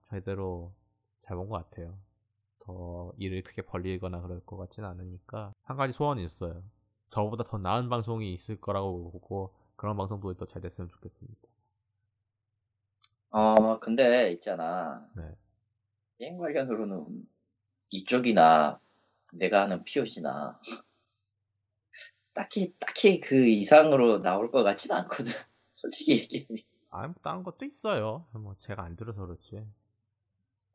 [SPEAKER 1] 제대로 잡은 것 같아요. 더 일을 크게 벌리거나 그럴 것 같지는 않으니까 한 가지 소원이 있어요. 저보다 더 나은 방송이 있을 거라고 보고 그런 방송도 더 잘 됐으면 좋겠습니다.
[SPEAKER 2] 어 근데 있잖아.
[SPEAKER 1] 네.
[SPEAKER 2] 게임 관련으로는 이쪽이나 내가 하는 POG나 <laughs> 딱히 딱히 그 이상으로 나올 것 같지는 않거든. <laughs> 솔직히 얘기하면
[SPEAKER 1] 아니 뭐 다른 것도 있어요. 뭐 제가 안 들어서 그렇지.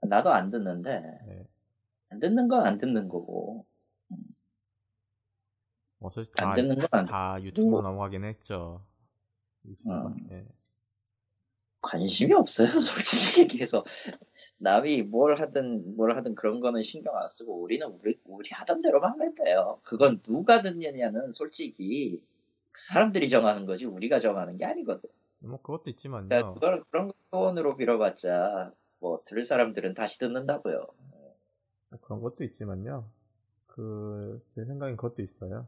[SPEAKER 2] 나도 안 듣는데
[SPEAKER 1] 네.
[SPEAKER 2] 안 듣는 건 안 듣는 거고
[SPEAKER 1] 뭐 솔직히
[SPEAKER 2] 안
[SPEAKER 1] 다,
[SPEAKER 2] 듣는
[SPEAKER 1] 건안다 유튜브로
[SPEAKER 2] 뭐.
[SPEAKER 1] 넘어가긴 했죠. 유튜브가.
[SPEAKER 2] 음.
[SPEAKER 1] 예.
[SPEAKER 2] 관심이 없어요. <laughs> 솔직히 얘기해서 남이 뭘 하든 뭘 하든 그런 거는 신경 안 쓰고 우리는 우리 우리 하던 대로만 하면 돼요. 그건 누가 듣느냐는 솔직히 그 사람들이 정하는 거지 우리가 정하는 게 아니거든.
[SPEAKER 1] 뭐 그것도 있지만요.
[SPEAKER 2] 그러니까 그걸 그런 소원으로 빌어봤자 뭐 들을 사람들은 다시 듣는다고요.
[SPEAKER 1] 그런 것도 있지만요. 그, 제 생각엔 그것도 있어요.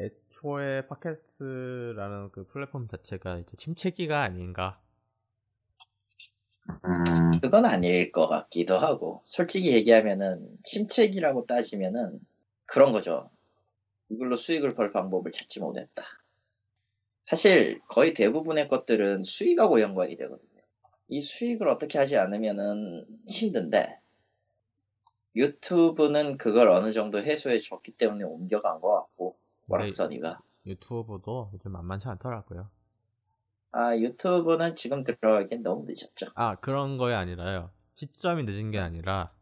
[SPEAKER 1] 애초에 팟캐스트라는 그 플랫폼 자체가 이제 침체기가 아닌가.
[SPEAKER 3] 음,
[SPEAKER 2] 그건 아닐 것 같기도 하고 솔직히 얘기하면은 침체기라고 따지면은 그런 거죠. 이걸로 수익을 벌 방법을 찾지 못했다. 사실 거의 대부분의 것들은 수익하고 연관이 되거든요. 이 수익을 어떻게 하지 않으면은 힘든데 유튜브는 그걸 어느 정도 해소해 줬기 때문에 옮겨간 것 같고 워락선이가
[SPEAKER 1] 유튜브도 요즘 만만치 않더라고요.
[SPEAKER 2] 아 유튜브는 지금 들어가기엔 너무 늦었죠.
[SPEAKER 1] 아, 그런 거에 아니라요. 시점이 늦은 게 아니라,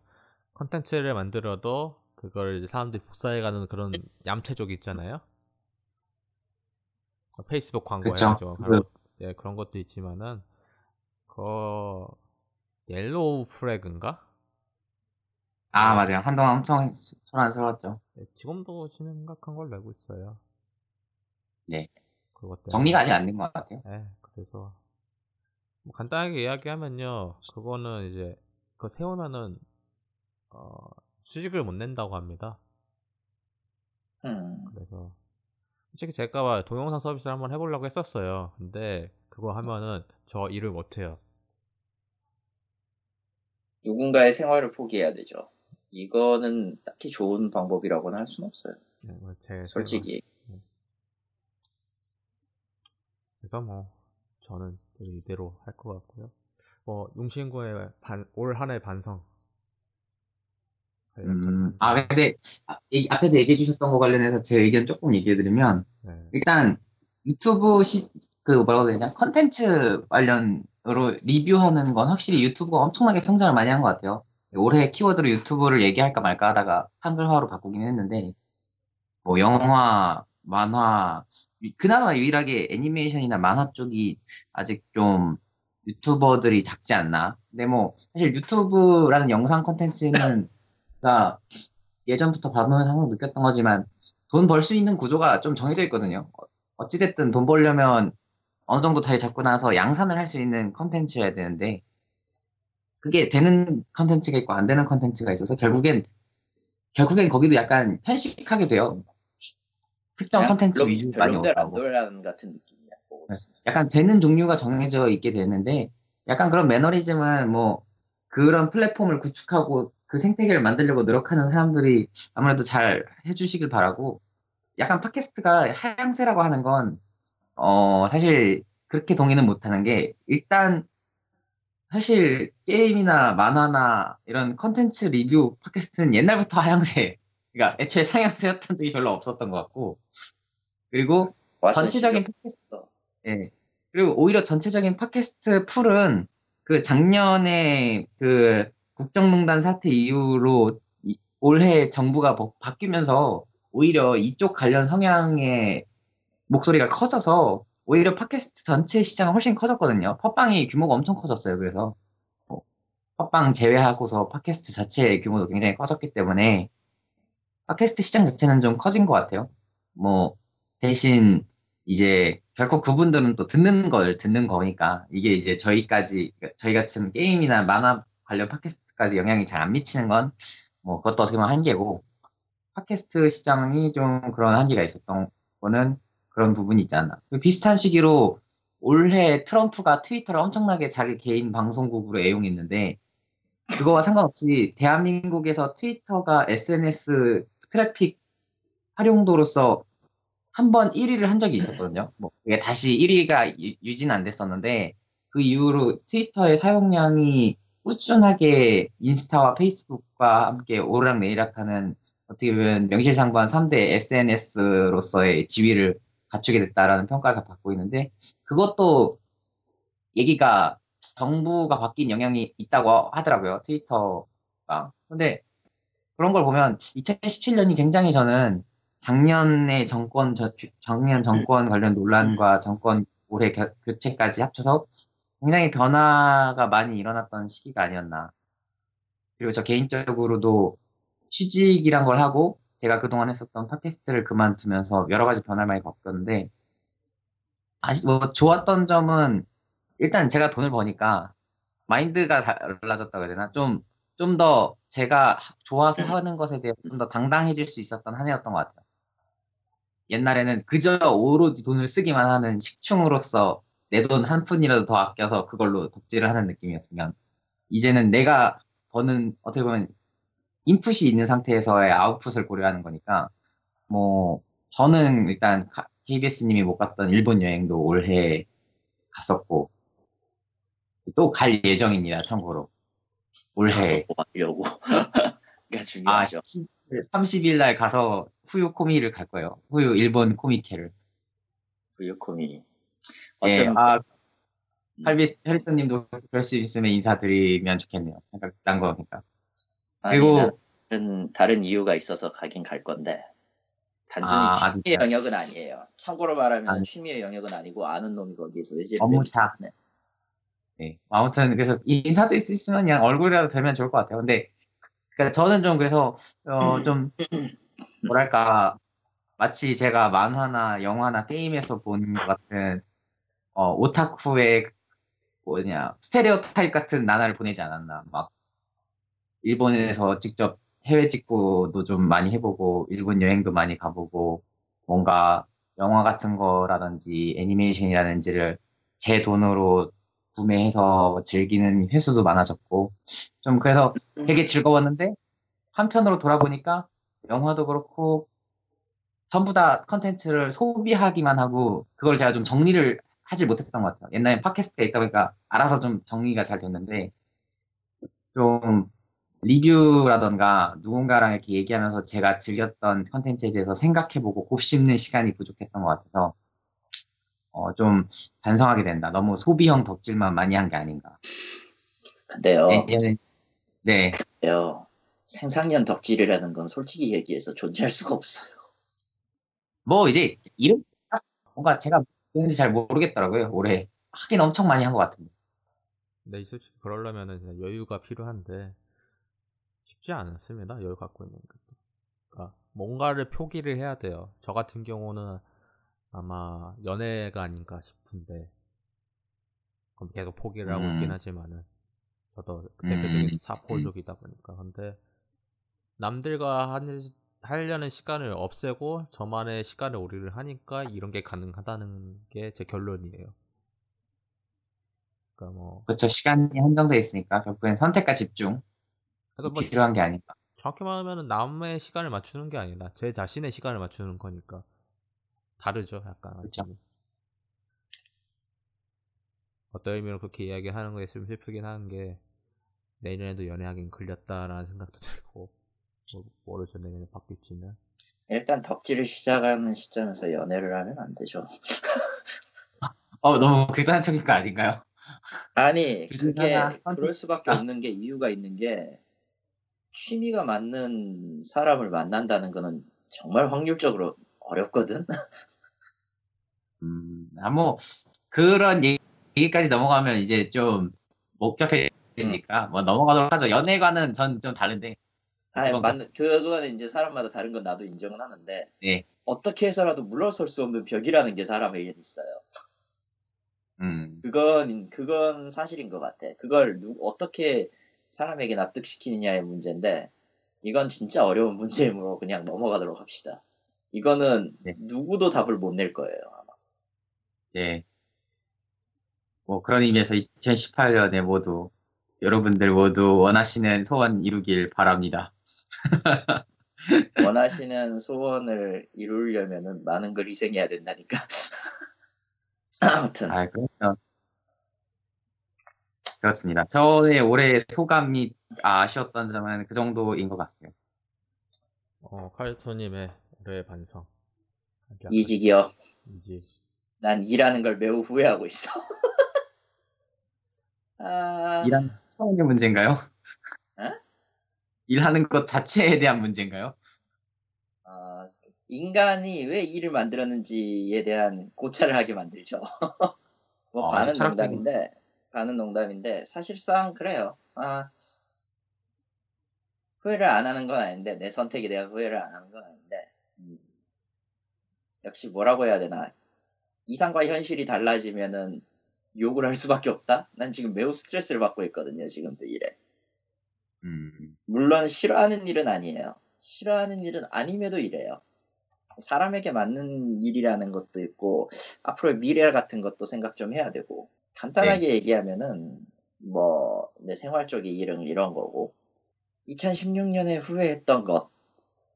[SPEAKER 1] 컨텐츠를 만들어도, 그걸 이제 사람들이 복사해가는 그런 얌체족이 있잖아요. 페이스북 광고
[SPEAKER 3] 그쵸.
[SPEAKER 1] 해가지고,
[SPEAKER 3] 그-
[SPEAKER 1] 것, 예, 그런 것도 있지만은, 그, 옐로우 프래그인가?
[SPEAKER 3] 아, 맞아요. 한동안 엄청 소란스러웠죠.
[SPEAKER 1] 예, 지금도 심각한 걸 내고 있어요.
[SPEAKER 3] 네.
[SPEAKER 1] 그것 때문에.
[SPEAKER 3] 정리가 아직 안 된 것 같아요.
[SPEAKER 1] 예, 그래서 뭐 간단하게 이야기하면요, 그거는 이제 그 세우면은 어, 수익을 못 낸다고 합니다.
[SPEAKER 2] 음.
[SPEAKER 1] 그래서 솔직히 제가 동영상 서비스를 한번 해보려고 했었어요. 근데 그거 하면은 저 일을 못 해요.
[SPEAKER 2] 누군가의 생활을 포기해야 되죠. 이거는 딱히 좋은 방법이라고는 할 수는 없어요.
[SPEAKER 1] 네, 뭐 제
[SPEAKER 2] 솔직히.
[SPEAKER 1] 그래서 뭐 저는 이대로 할 것 같고요. 뭐 용신구의 반, 올 한해 반성.
[SPEAKER 3] 음, 아, 근데, 아, 이- 앞에서 얘기해 주셨던 거 관련해서 제 의견 조금 얘기해 드리면,
[SPEAKER 1] 네.
[SPEAKER 3] 일단, 유튜브 시, 그 뭐라고 해야 되냐, 컨텐츠 관련으로 리뷰하는 건 확실히 유튜브가 엄청나게 성장을 많이 한 것 같아요. 올해 키워드로 유튜브를 얘기할까 말까 하다가 한글화로 바꾸긴 했는데, 뭐, 영화, 만화, 유- 그나마 유일하게 애니메이션이나 만화 쪽이 아직 좀 유튜버들이 작지 않나. 근데 뭐, 사실 유튜브라는 영상 컨텐츠는 가 예전부터 보면 항상 느꼈던 거지만 돈 벌 수 있는 구조가 좀 정해져 있거든요. 어- 어찌됐든 돈 벌려면 어느 정도 자리 잡고 나서 양산을 할 수 있는 컨텐츠여야 되는데 그게 되는 컨텐츠가 있고 안 되는 컨텐츠가 있어서 결국엔 결국엔 거기도 약간 편식하게 돼요. 특정 컨텐츠 위주로 많이
[SPEAKER 2] 돌아가는 같은 느낌이야. 보고
[SPEAKER 3] 네. 약간 되는 종류가 정해져 있게 되는데 약간 그런 매너리즘은 뭐 그런 플랫폼을 구축하고 그 생태계를 만들려고 노력하는 사람들이 아무래도 잘 해주시길 바라고 약간 팟캐스트가 하향세라고 하는 건 어, 사실 그렇게 동의는 못하는 게 일단 사실 게임이나 만화나 이런 컨텐츠 리뷰 팟캐스트는 옛날부터 하향세 그러니까 애초에 상향세였던 적이 별로 없었던 것 같고 그리고 전체적인 팟캐스트, 예. 그리고 오히려 전체적인 팟캐스트 풀은 그 작년에 그 국정농단 사태 이후로 이- 올해 정부가 바- 바뀌면서 오히려 이쪽 관련 성향의 목소리가 커져서 오히려 팟캐스트 전체 시장은 훨씬 커졌거든요. 팟빵이 규모가 엄청 커졌어요. 그래서 뭐, 팟빵 제외하고서 팟캐스트 자체의 규모도 굉장히 커졌기 때문에 팟캐스트 시장 자체는 좀 커진 것 같아요. 뭐 대신 이제 결국 그분들은 또 듣는 걸 듣는 거니까 이게 이제 저희까지 저희 같은 게임이나 만화 관련 팟캐스트까지 영향이 잘 안 미치는 건 뭐 그것도 어떻게 보면 한계고 팟캐스트 시장이 좀 그런 한계가 있었던 거는 그런 부분이. 그 비슷한 시기로 올해 트럼프가 트위터를 엄청나게 자기 개인 방송국으로 애용했는데 그거와 상관없이 대한민국에서 트위터가 SNS 트래픽 활용도로서 한 번 1위를 한 적이 있었거든요. 뭐 이게 다시 1위가 유지는 안 됐었는데 그 이후로 트위터의 사용량이 꾸준하게 인스타와 페이스북과 함께 오르락내리락하는 어떻게 보면 명실상부한 3대 SNS로서의 지위를 갖추게 됐다라는 평가를 받고 있는데 그것도 얘기가 정부가 바뀐 영향이 있다고 하더라고요. 트위터가. 근데 그런 걸 보면 2017년이 굉장히 저는 작년의 정권, 저- 작년 정권 관련 논란과 정권 올해 겨- 교체까지 합쳐서 굉장히 변화가 많이 일어났던 시기가 아니었나. 그리고 저 개인적으로도 취직이란 걸 하고 제가 그동안 했었던 팟캐스트를 그만두면서 여러 가지 변화를 많이 겪었는데 아시, 뭐 좋았던 점은 일단 제가 돈을 버니까 마인드가 달라졌다고 해야 되나? 좀, 좀 더 제가 좋아서 하는 것에 대해 좀 더 당당해질 수 있었던 한 해였던 것 같아요. 옛날에는 그저 오로지 돈을 쓰기만 하는 식충으로서 내 돈 한 푼이라도 더 아껴서 그걸로 덕질을 하는 느낌이었으면 이제는 내가 버는 어떻게 보면 인풋이 있는 상태에서의 아웃풋을 고려하는 거니까 뭐 저는 일단 KBS님이 못 갔던 일본 여행도 올해 갔었고 또 갈 예정입니다. 참고로 올해. <laughs>
[SPEAKER 2] 그게
[SPEAKER 3] 아
[SPEAKER 2] 중요하죠.
[SPEAKER 3] 30일 날 가서 후유 코미를 갈 거예요. 후유 일본 코미케를.
[SPEAKER 2] 부유코미.
[SPEAKER 3] 예,
[SPEAKER 2] 어쩌면
[SPEAKER 3] 아
[SPEAKER 2] 음.
[SPEAKER 3] 할비 헬스님도 뵐 수 있으면 인사드리면 좋겠네요. 그러니까 난 거니까. 그리고-
[SPEAKER 2] 난 다른, 다른 이유가 있어서 가긴 갈 건데 단순히
[SPEAKER 3] 아,
[SPEAKER 2] 취미의
[SPEAKER 3] 아직까지.
[SPEAKER 2] 영역은 아니에요. 참고로 말하면
[SPEAKER 3] 아니.
[SPEAKER 2] 취미의 영역은 아니고 아는 놈이 거기에서 외제를
[SPEAKER 3] 업무차.
[SPEAKER 2] 때문에.
[SPEAKER 3] 네. 아무튼 그래서 인사드릴 수 있으면 그냥 얼굴이라도 뵈면 좋을 것 같아요. 근데 그러니까 저는 좀 그래서 어, 좀 뭐랄까 마치 제가 만화나 영화나 게임에서 본 것 같은 어, 오타쿠의 뭐냐 스테레오 타입 같은 나날을 보내지 않았나 막 일본에서 직접 해외 직구도 좀 많이 해보고 일본 여행도 많이 가보고 뭔가 영화 같은 거라든지 애니메이션이라든지를 제 돈으로 구매해서 즐기는 횟수도 많아졌고 좀 그래서 되게 즐거웠는데 한편으로 돌아보니까 영화도 그렇고 전부 다 컨텐츠를 소비하기만 하고 그걸 제가 좀 정리를 하지 못했던 것 같아요. 옛날에 팟캐스트가 있다 보니까 알아서 좀 정리가 잘 됐는데 좀 리뷰라던가 누군가랑 이렇게 얘기하면서 제가 즐겼던 컨텐츠에 대해서 생각해보고 곱씹는 시간이 부족했던 것 같아서 어, 좀 반성하게 된다. 너무 소비형 덕질만 많이 한 게 아닌가.
[SPEAKER 2] 근데요,
[SPEAKER 3] 네, 네.
[SPEAKER 2] 근데요, 생상년 덕질이라는 건 솔직히 얘기해서 존재할 수가 없어요.
[SPEAKER 3] 뭐 이제 이름 뭔가 제가 뭔지 잘 모르겠더라고요. 올해 하긴 엄청 많이 한 것 같은데.
[SPEAKER 1] 근데 솔직히 그러려면은 그냥 여유가 필요한데 쉽지 않습니다. 여유 갖고 있는 것도. 그러니까 뭔가를 표기를 해야 돼요. 저 같은 경우는 아마 연애가 아닌가 싶은데 그럼 계속 포기를 하고 있긴
[SPEAKER 3] 음.
[SPEAKER 1] 하지만은 저도 대표적인
[SPEAKER 3] 음.
[SPEAKER 1] 사포족이다 보니까 근데 남들과 한- 하려는 시간을 없애고 저만의 시간을 오리를 하니까 이런 게 가능하다는 게 제 결론이에요. 그러니까 뭐
[SPEAKER 3] 그렇죠. 시간이 한정돼 있으니까 결국엔 선택과 집중
[SPEAKER 1] 그래서 뭐
[SPEAKER 3] 필요한 게 아닌가.
[SPEAKER 1] 정확히 말하면 남의 시간을 맞추는 게 아니라 제 자신의 시간을 맞추는 거니까 다르죠 약간
[SPEAKER 3] 그쵸.
[SPEAKER 1] 어떤 의미로 그렇게 이야기하는 거에 좀 슬프긴 하는 게 내년에도 연애하긴 걸렸다라는 생각도 들고 뭐, 모르죠 내년에 바뀔지는
[SPEAKER 2] 일단 덕질을 시작하는 시점에서 연애를 하면 안 되죠. <laughs>
[SPEAKER 3] 어 너무 극단적인 거 아닌가요?
[SPEAKER 2] 아니 그게
[SPEAKER 3] 하나
[SPEAKER 2] 그럴 수밖에
[SPEAKER 3] 아.
[SPEAKER 2] 없는 게 이유가 있는 게 취미가 맞는 사람을 만난다는 거는 정말 확률적으로 어렵거든. <laughs>
[SPEAKER 3] 음, 아, 뭐, 그런 얘기- 얘기까지 넘어가면 이제 좀 복잡해지니까, 뭐 넘어가도록 하죠. 연애관은 전 좀 다른데, 그건
[SPEAKER 2] 맞는 그거는 이제 사람마다 다른 건 나도 인정은 하는데
[SPEAKER 3] 예.
[SPEAKER 2] 어떻게 해서라도 물러설 수 없는 벽이라는 게 사람에게 있어요.
[SPEAKER 3] 음,
[SPEAKER 2] 그건 그건 사실인 것 같아. 그걸 누, 어떻게 사람에게 납득시키느냐의 문제인데 이건 진짜 어려운 <laughs> 문제이므로 그냥 넘어가도록 합시다. 이거는
[SPEAKER 3] 네.
[SPEAKER 2] 누구도 답을 못 낼 거예요. 아마.
[SPEAKER 3] 예. 뭐 그런 의미에서 2018년에 모두, 여러분들 모두 원하시는 소원 이루길 바랍니다. <laughs>
[SPEAKER 2] 원하시는 소원을 이루려면은 많은 걸 희생해야 된다니까. <laughs> 아무튼
[SPEAKER 3] 아, 그러면, 그렇습니다. 저의 올해 소감이 아쉬웠던 점은 그 정도인 것 같아요.
[SPEAKER 1] 어 카이토님의 올해 반성
[SPEAKER 2] 이직이요.
[SPEAKER 1] 이직
[SPEAKER 2] 난 일하는 걸 매우 후회하고 있어. <laughs> 아,
[SPEAKER 3] 일하는 처음의 문제인가요?
[SPEAKER 2] 에?
[SPEAKER 3] 일하는 것 자체에 대한 문제인가요?
[SPEAKER 2] 아, 인간이 왜 일을 만들었는지에 대한 고찰을 하게 만들죠. <laughs> 뭐
[SPEAKER 3] 아,
[SPEAKER 2] 반은
[SPEAKER 3] 철학적인-
[SPEAKER 2] 농담인데, 반은 농담인데 사실상 그래요. 아, 후회를 안 하는 건 아닌데 내 선택에 대한 후회를 안 하는 건 아닌데 음, 역시 뭐라고 해야 되나 이상과 현실이 달라지면은 욕을 할 수밖에 없다. 난 지금 매우 스트레스를 받고 있거든요. 지금도 일에.
[SPEAKER 3] 음,
[SPEAKER 2] 물론 싫어하는 일은 아니에요. 싫어하는 일은 아님에도 이래요. 사람에게 맞는 일이라는 것도 있고 앞으로의 미래 같은 것도 생각 좀 해야 되고 간단하게 얘기하면은 뭐 내 생활 쪽의 일은 이런 거고 2016년에 후회했던 것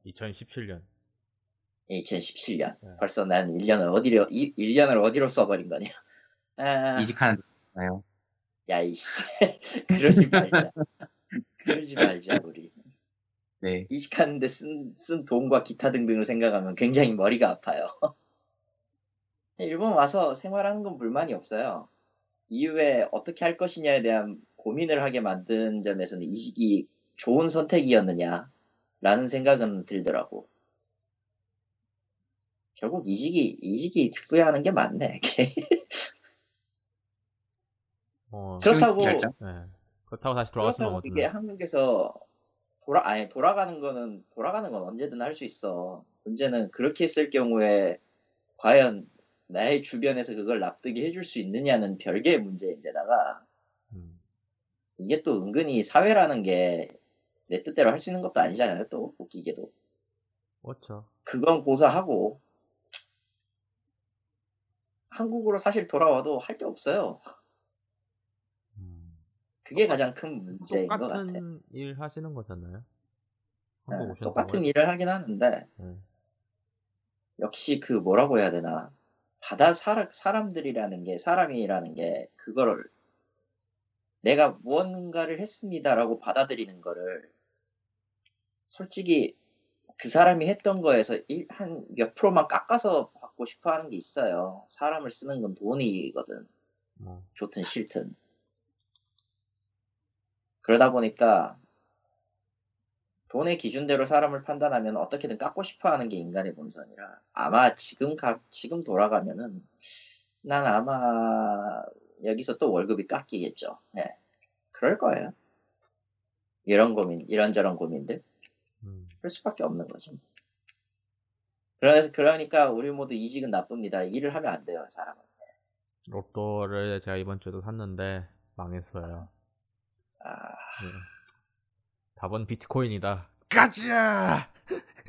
[SPEAKER 1] 2017년
[SPEAKER 2] 2017년
[SPEAKER 1] 네.
[SPEAKER 2] 벌써 난 1년을 어디로 이 1년을 어디로 써버린 거냐 아,
[SPEAKER 3] 이직하는 데요.
[SPEAKER 2] 야이씨 <laughs> 그러지 말자 그러지 말자 우리
[SPEAKER 3] 네.
[SPEAKER 2] 이직하는데 쓴, 쓴 돈과 기타 등등을 생각하면 굉장히 머리가 아파요. <laughs> 일본 와서 생활하는 건 불만이 없어요. 이후에 어떻게 할 것이냐에 대한 고민을 하게 만든 점에서는 이직이 좋은 선택이었느냐 라는 생각은 들더라고. 결국 이직이 이직이 후회하는 게 맞네. <laughs>
[SPEAKER 1] 어,
[SPEAKER 2] 그렇다고?
[SPEAKER 1] 네. 그렇다고 다시 수는
[SPEAKER 2] 그렇다고 이게 한국에서 돌아 아니 돌아가는 거는 돌아가는 건 언제든 할 수 있어. 문제는 그렇게 했을 경우에 과연 나의 주변에서 그걸 납득이 해줄 수 있느냐는 별개의 문제인데다가
[SPEAKER 1] 음.
[SPEAKER 2] 이게 또 은근히 사회라는 게 내 뜻대로 할 수 있는 것도 아니잖아요. 또 웃기게도
[SPEAKER 1] 그렇죠.
[SPEAKER 2] 그건 고사하고 한국으로 사실 돌아와도 할 게 없어요.
[SPEAKER 1] 음.
[SPEAKER 2] 그게 가장 큰 문제인 것 같아.
[SPEAKER 1] 똑같은 일 하시는 거잖아요.
[SPEAKER 2] 네, 똑같은
[SPEAKER 1] 뭐-
[SPEAKER 2] 일을 하긴 하는데
[SPEAKER 1] 네.
[SPEAKER 2] 역시 그 뭐라고 해야 되나 바다 사람, 사람들이라는 게 사람이라는 게 그거를 내가 무언가를 했습니다라고 받아들이는 거를 솔직히 그 사람이 했던 거에서 한 몇 프로만 깎아서 받고 싶어 하는 게 있어요. 사람을 쓰는 건 돈이거든.
[SPEAKER 1] 뭐,
[SPEAKER 2] 좋든 싫든. 그러다 보니까 돈의 기준대로 사람을 판단하면 어떻게든 깎고 싶어 하는 게 인간의 본성이라 아마 지금 가, 지금 돌아가면은 난 아마 여기서 또 월급이 깎이겠죠. 예. 그럴 거예요. 이런 고민, 이런저런 고민들.
[SPEAKER 1] 음.
[SPEAKER 2] 그럴 수밖에 없는 거죠. 그래서 그러니까 우리 모두 이직은 나쁩니다. 일을 하면 안 돼요, 사람은.
[SPEAKER 1] 로또를 제가 이번 주도 샀는데 망했어요.
[SPEAKER 2] 아,
[SPEAKER 1] 네. 답은 비트코인이다. 가자!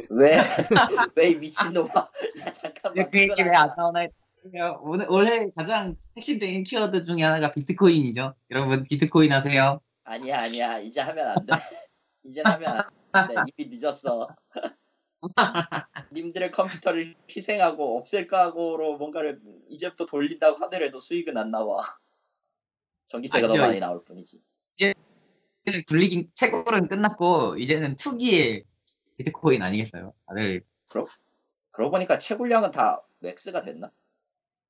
[SPEAKER 2] 왜, <laughs> 왜이 미친놈아. <laughs> 잠깐만.
[SPEAKER 3] 그 얘기 왜 안. 나오나 했더니 오늘 올해 가장 핵심적인 키워드 중에 하나가 비트코인이죠. 여러분 비트코인 하세요.
[SPEAKER 2] 아니야, 아니야. 이제 하면 안 돼. <laughs> 이제 하면 안 돼. 이미 늦었어. 님들의 컴퓨터를 희생하고 없앨 각오로 뭔가를 이제부터 돌린다고 하더라도 수익은 안 나와. 전기세가 더
[SPEAKER 3] 아니죠.
[SPEAKER 2] 많이 나올 뿐이지.
[SPEAKER 3] 굴리긴 채굴은 끝났고 이제는 투기의 비트코인 아니겠어요? 다들
[SPEAKER 2] 그러고 보니까 채굴량은 다 맥스가 됐나?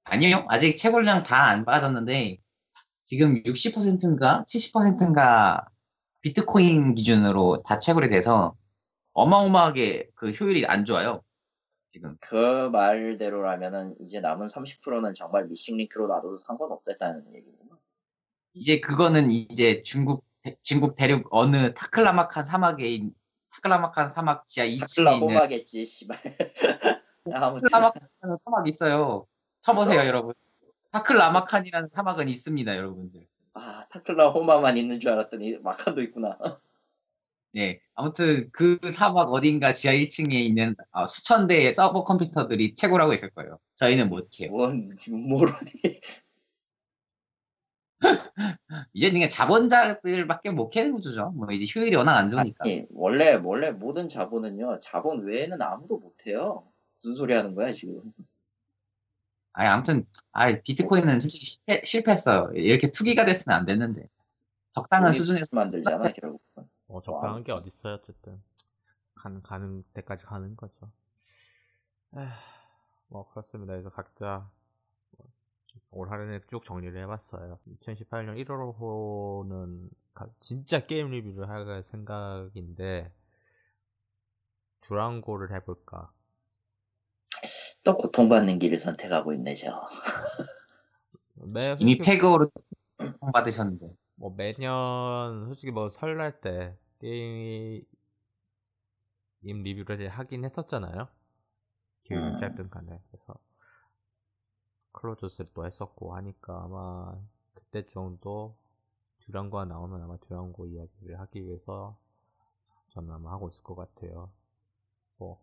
[SPEAKER 3] 아니요 아직 채굴량 다 안 빠졌는데 지금 60%인가 70%인가 비트코인 기준으로 다 채굴이 돼서 어마어마하게 그 효율이 안 좋아요. 지금
[SPEAKER 2] 그 말대로라면은 이제 남은 30%는 정말 missing link로 놔둬도 상관없겠다는 얘기구나.
[SPEAKER 3] 이제 그거는 이제 중국 대- 중국 대륙 어느 타클라마칸 사막에 있- 타클라마칸 사막 지하 2층에
[SPEAKER 2] 타클라
[SPEAKER 3] 있는
[SPEAKER 2] 호마겠지, 씨발. <laughs> 아무튼
[SPEAKER 3] 타클라마칸 사막 있어요. 쳐보세요 여러분. 타클라마칸이라는 사막은 있습니다 여러분들.
[SPEAKER 2] 아 타클라 호마만 있는 줄 알았더니 마칸도 있구나. <laughs>
[SPEAKER 3] 네, 아무튼 그 사막 어딘가 지하 1층에 있는 어, 수천 대의 서버 컴퓨터들이 채굴하고 있을 거예요. 저희는 못해요.
[SPEAKER 2] 뭔 지금 모르니. <laughs>
[SPEAKER 3] 이제 그냥 자본자들밖에 못 캐는 구조죠. 뭐 이제 효율이 워낙 안 좋으니까.
[SPEAKER 2] 아니, 원래 원래 모든 자본은요 자본 외에는 아무도 못 해요. 무슨 소리 하는 거야 지금?
[SPEAKER 3] 아니, 아무튼 아 비트코인은 솔직히 실패, 실패했어요. 이렇게 투기가 됐으면 안 됐는데 적당한 수준에서
[SPEAKER 2] 만들잖아 결국.
[SPEAKER 1] 뭐 적당한 게 어딨어요, 어쨌든. 간, 가는 데까지 가는 거죠. 에휴, 뭐, 그렇습니다. 그래서 각자 뭐, 올 한해 쭉 정리를 해봤어요. 2018년 1월호는 진짜 게임 리뷰를 할 생각인데, 주랑고를 해볼까.
[SPEAKER 2] 또 고통받는 길을 선택하고 있네 저. <laughs>
[SPEAKER 1] 매,
[SPEAKER 3] 이미 패그로 받으셨는데
[SPEAKER 1] 뭐 매년 솔직히 뭐 설날 때 게임 리뷰를 하긴 했었잖아요. 기회가
[SPEAKER 2] 음.
[SPEAKER 1] 짧든 간에 그래서 클로저스를 또 했었고 하니까 아마 그때 정도 듀랑고가 나오면 아마 듀랑고 이야기를 하기 위해서 저는 아마 하고 있을 것 같아요. 뭐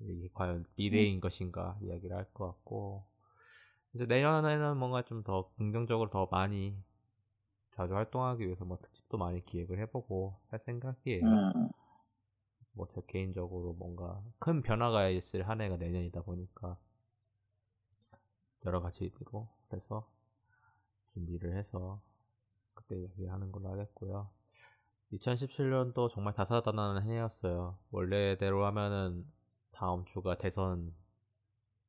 [SPEAKER 1] 이게 과연 미래인 것인가 이야기를 할 것 같고 이제 내년에는 뭔가 좀 더 긍정적으로 더 많이 자주 활동하기 위해서 뭐 특집도 많이 기획을 해보고 할 생각이에요.
[SPEAKER 2] 음,
[SPEAKER 1] 뭐저 개인적으로 뭔가 큰 변화가 있을 한 해가 내년이다 보니까 여러 가지 의미로 그래서 준비를 해서 그때 얘기하는 걸로 하겠고요. 2017년도 정말 다사다난한 해였어요. 원래대로 하면은 다음 주가 대선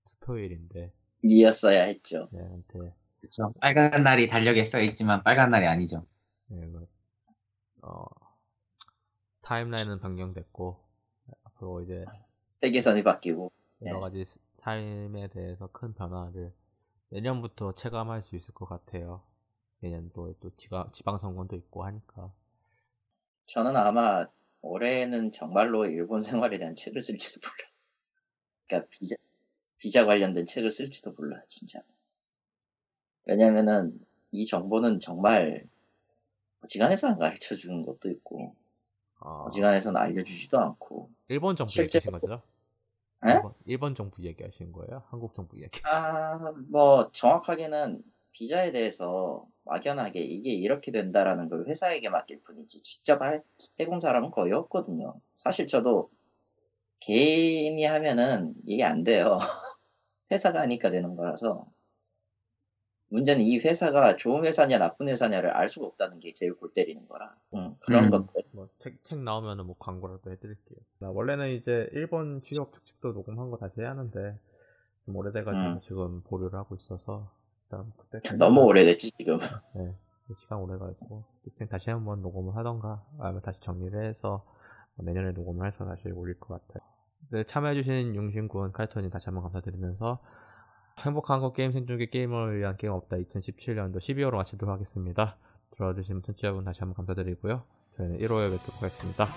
[SPEAKER 1] 투표일인데
[SPEAKER 2] 이었어야 했죠.
[SPEAKER 1] 네, 한테
[SPEAKER 3] 그렇죠. 빨간 날이 달력에 써 있지만 빨간 날이 아니죠.
[SPEAKER 1] 네, 그, 어, 타임라인은 변경됐고 앞으로 이제
[SPEAKER 2] 세계선이 바뀌고.
[SPEAKER 1] 여러
[SPEAKER 2] 네.
[SPEAKER 1] 가지 스- 삶에 대해서 큰 변화를 내년부터 체감할 수 있을 것 같아요. 내년도에 또 지가, 지방선거도 있고 하니까.
[SPEAKER 2] 저는 아마 올해는 정말로 일본 생활에 대한 책을 쓸지도 몰라. 그러니까 비자 비자 관련된 책을 쓸지도 몰라 진짜. 왜냐면은 이 정보는 정말 어지간해서 안 가르쳐 주는 것도 있고
[SPEAKER 1] 아,
[SPEAKER 2] 어지간해서는 알려주지도 않고
[SPEAKER 1] 일본 정부
[SPEAKER 2] 실제-
[SPEAKER 1] 얘기하신 거죠?
[SPEAKER 2] 에?
[SPEAKER 1] 일본, 일본 정부 얘기하시는 거예요? 한국 정부 얘기?
[SPEAKER 2] 아, 뭐 정확하게는 비자에 대해서 막연하게 이게 이렇게 된다라는 걸 회사에게 맡길 뿐이지 직접 할- 해본 사람은 거의 없거든요. 사실 저도 개인이 하면은 이게 안 돼요. <laughs> 회사가 하니까 되는 거라서 문제는 이 회사가 좋은 회사냐 나쁜 회사냐를 알 수가 없다는 게 제일 골 때리는 거라 응, 그런
[SPEAKER 3] 음.
[SPEAKER 2] 것들
[SPEAKER 1] 뭐 책, 책 나오면은 뭐 광고라도 해드릴게요. 나 원래는 이제 일본 취업 특집도 녹음한 거 다시 해야 하는데 좀 오래돼가지고
[SPEAKER 2] 음.
[SPEAKER 1] 지금 보류를 하고 있어서 일단 그때 <laughs>
[SPEAKER 2] 너무 오래됐지 지금 <laughs>
[SPEAKER 1] 네, 시간 오래가지고 그때 다시 한번 녹음을 하던가 아니면 다시 정리를 해서 뭐 내년에 녹음을 해서 다시 올릴 것 같아요. 네, 참여해주신 용신군 카이토님 다시 한번 감사드리면서 행복한 것 게임 생중계 게임을 위한 게임 없다 2017년도 12월로 마치도록 하겠습니다. 들어주신 청취자분 다시 한번 감사드리고요. 저희는 1호에 뵙도록 하겠습니다.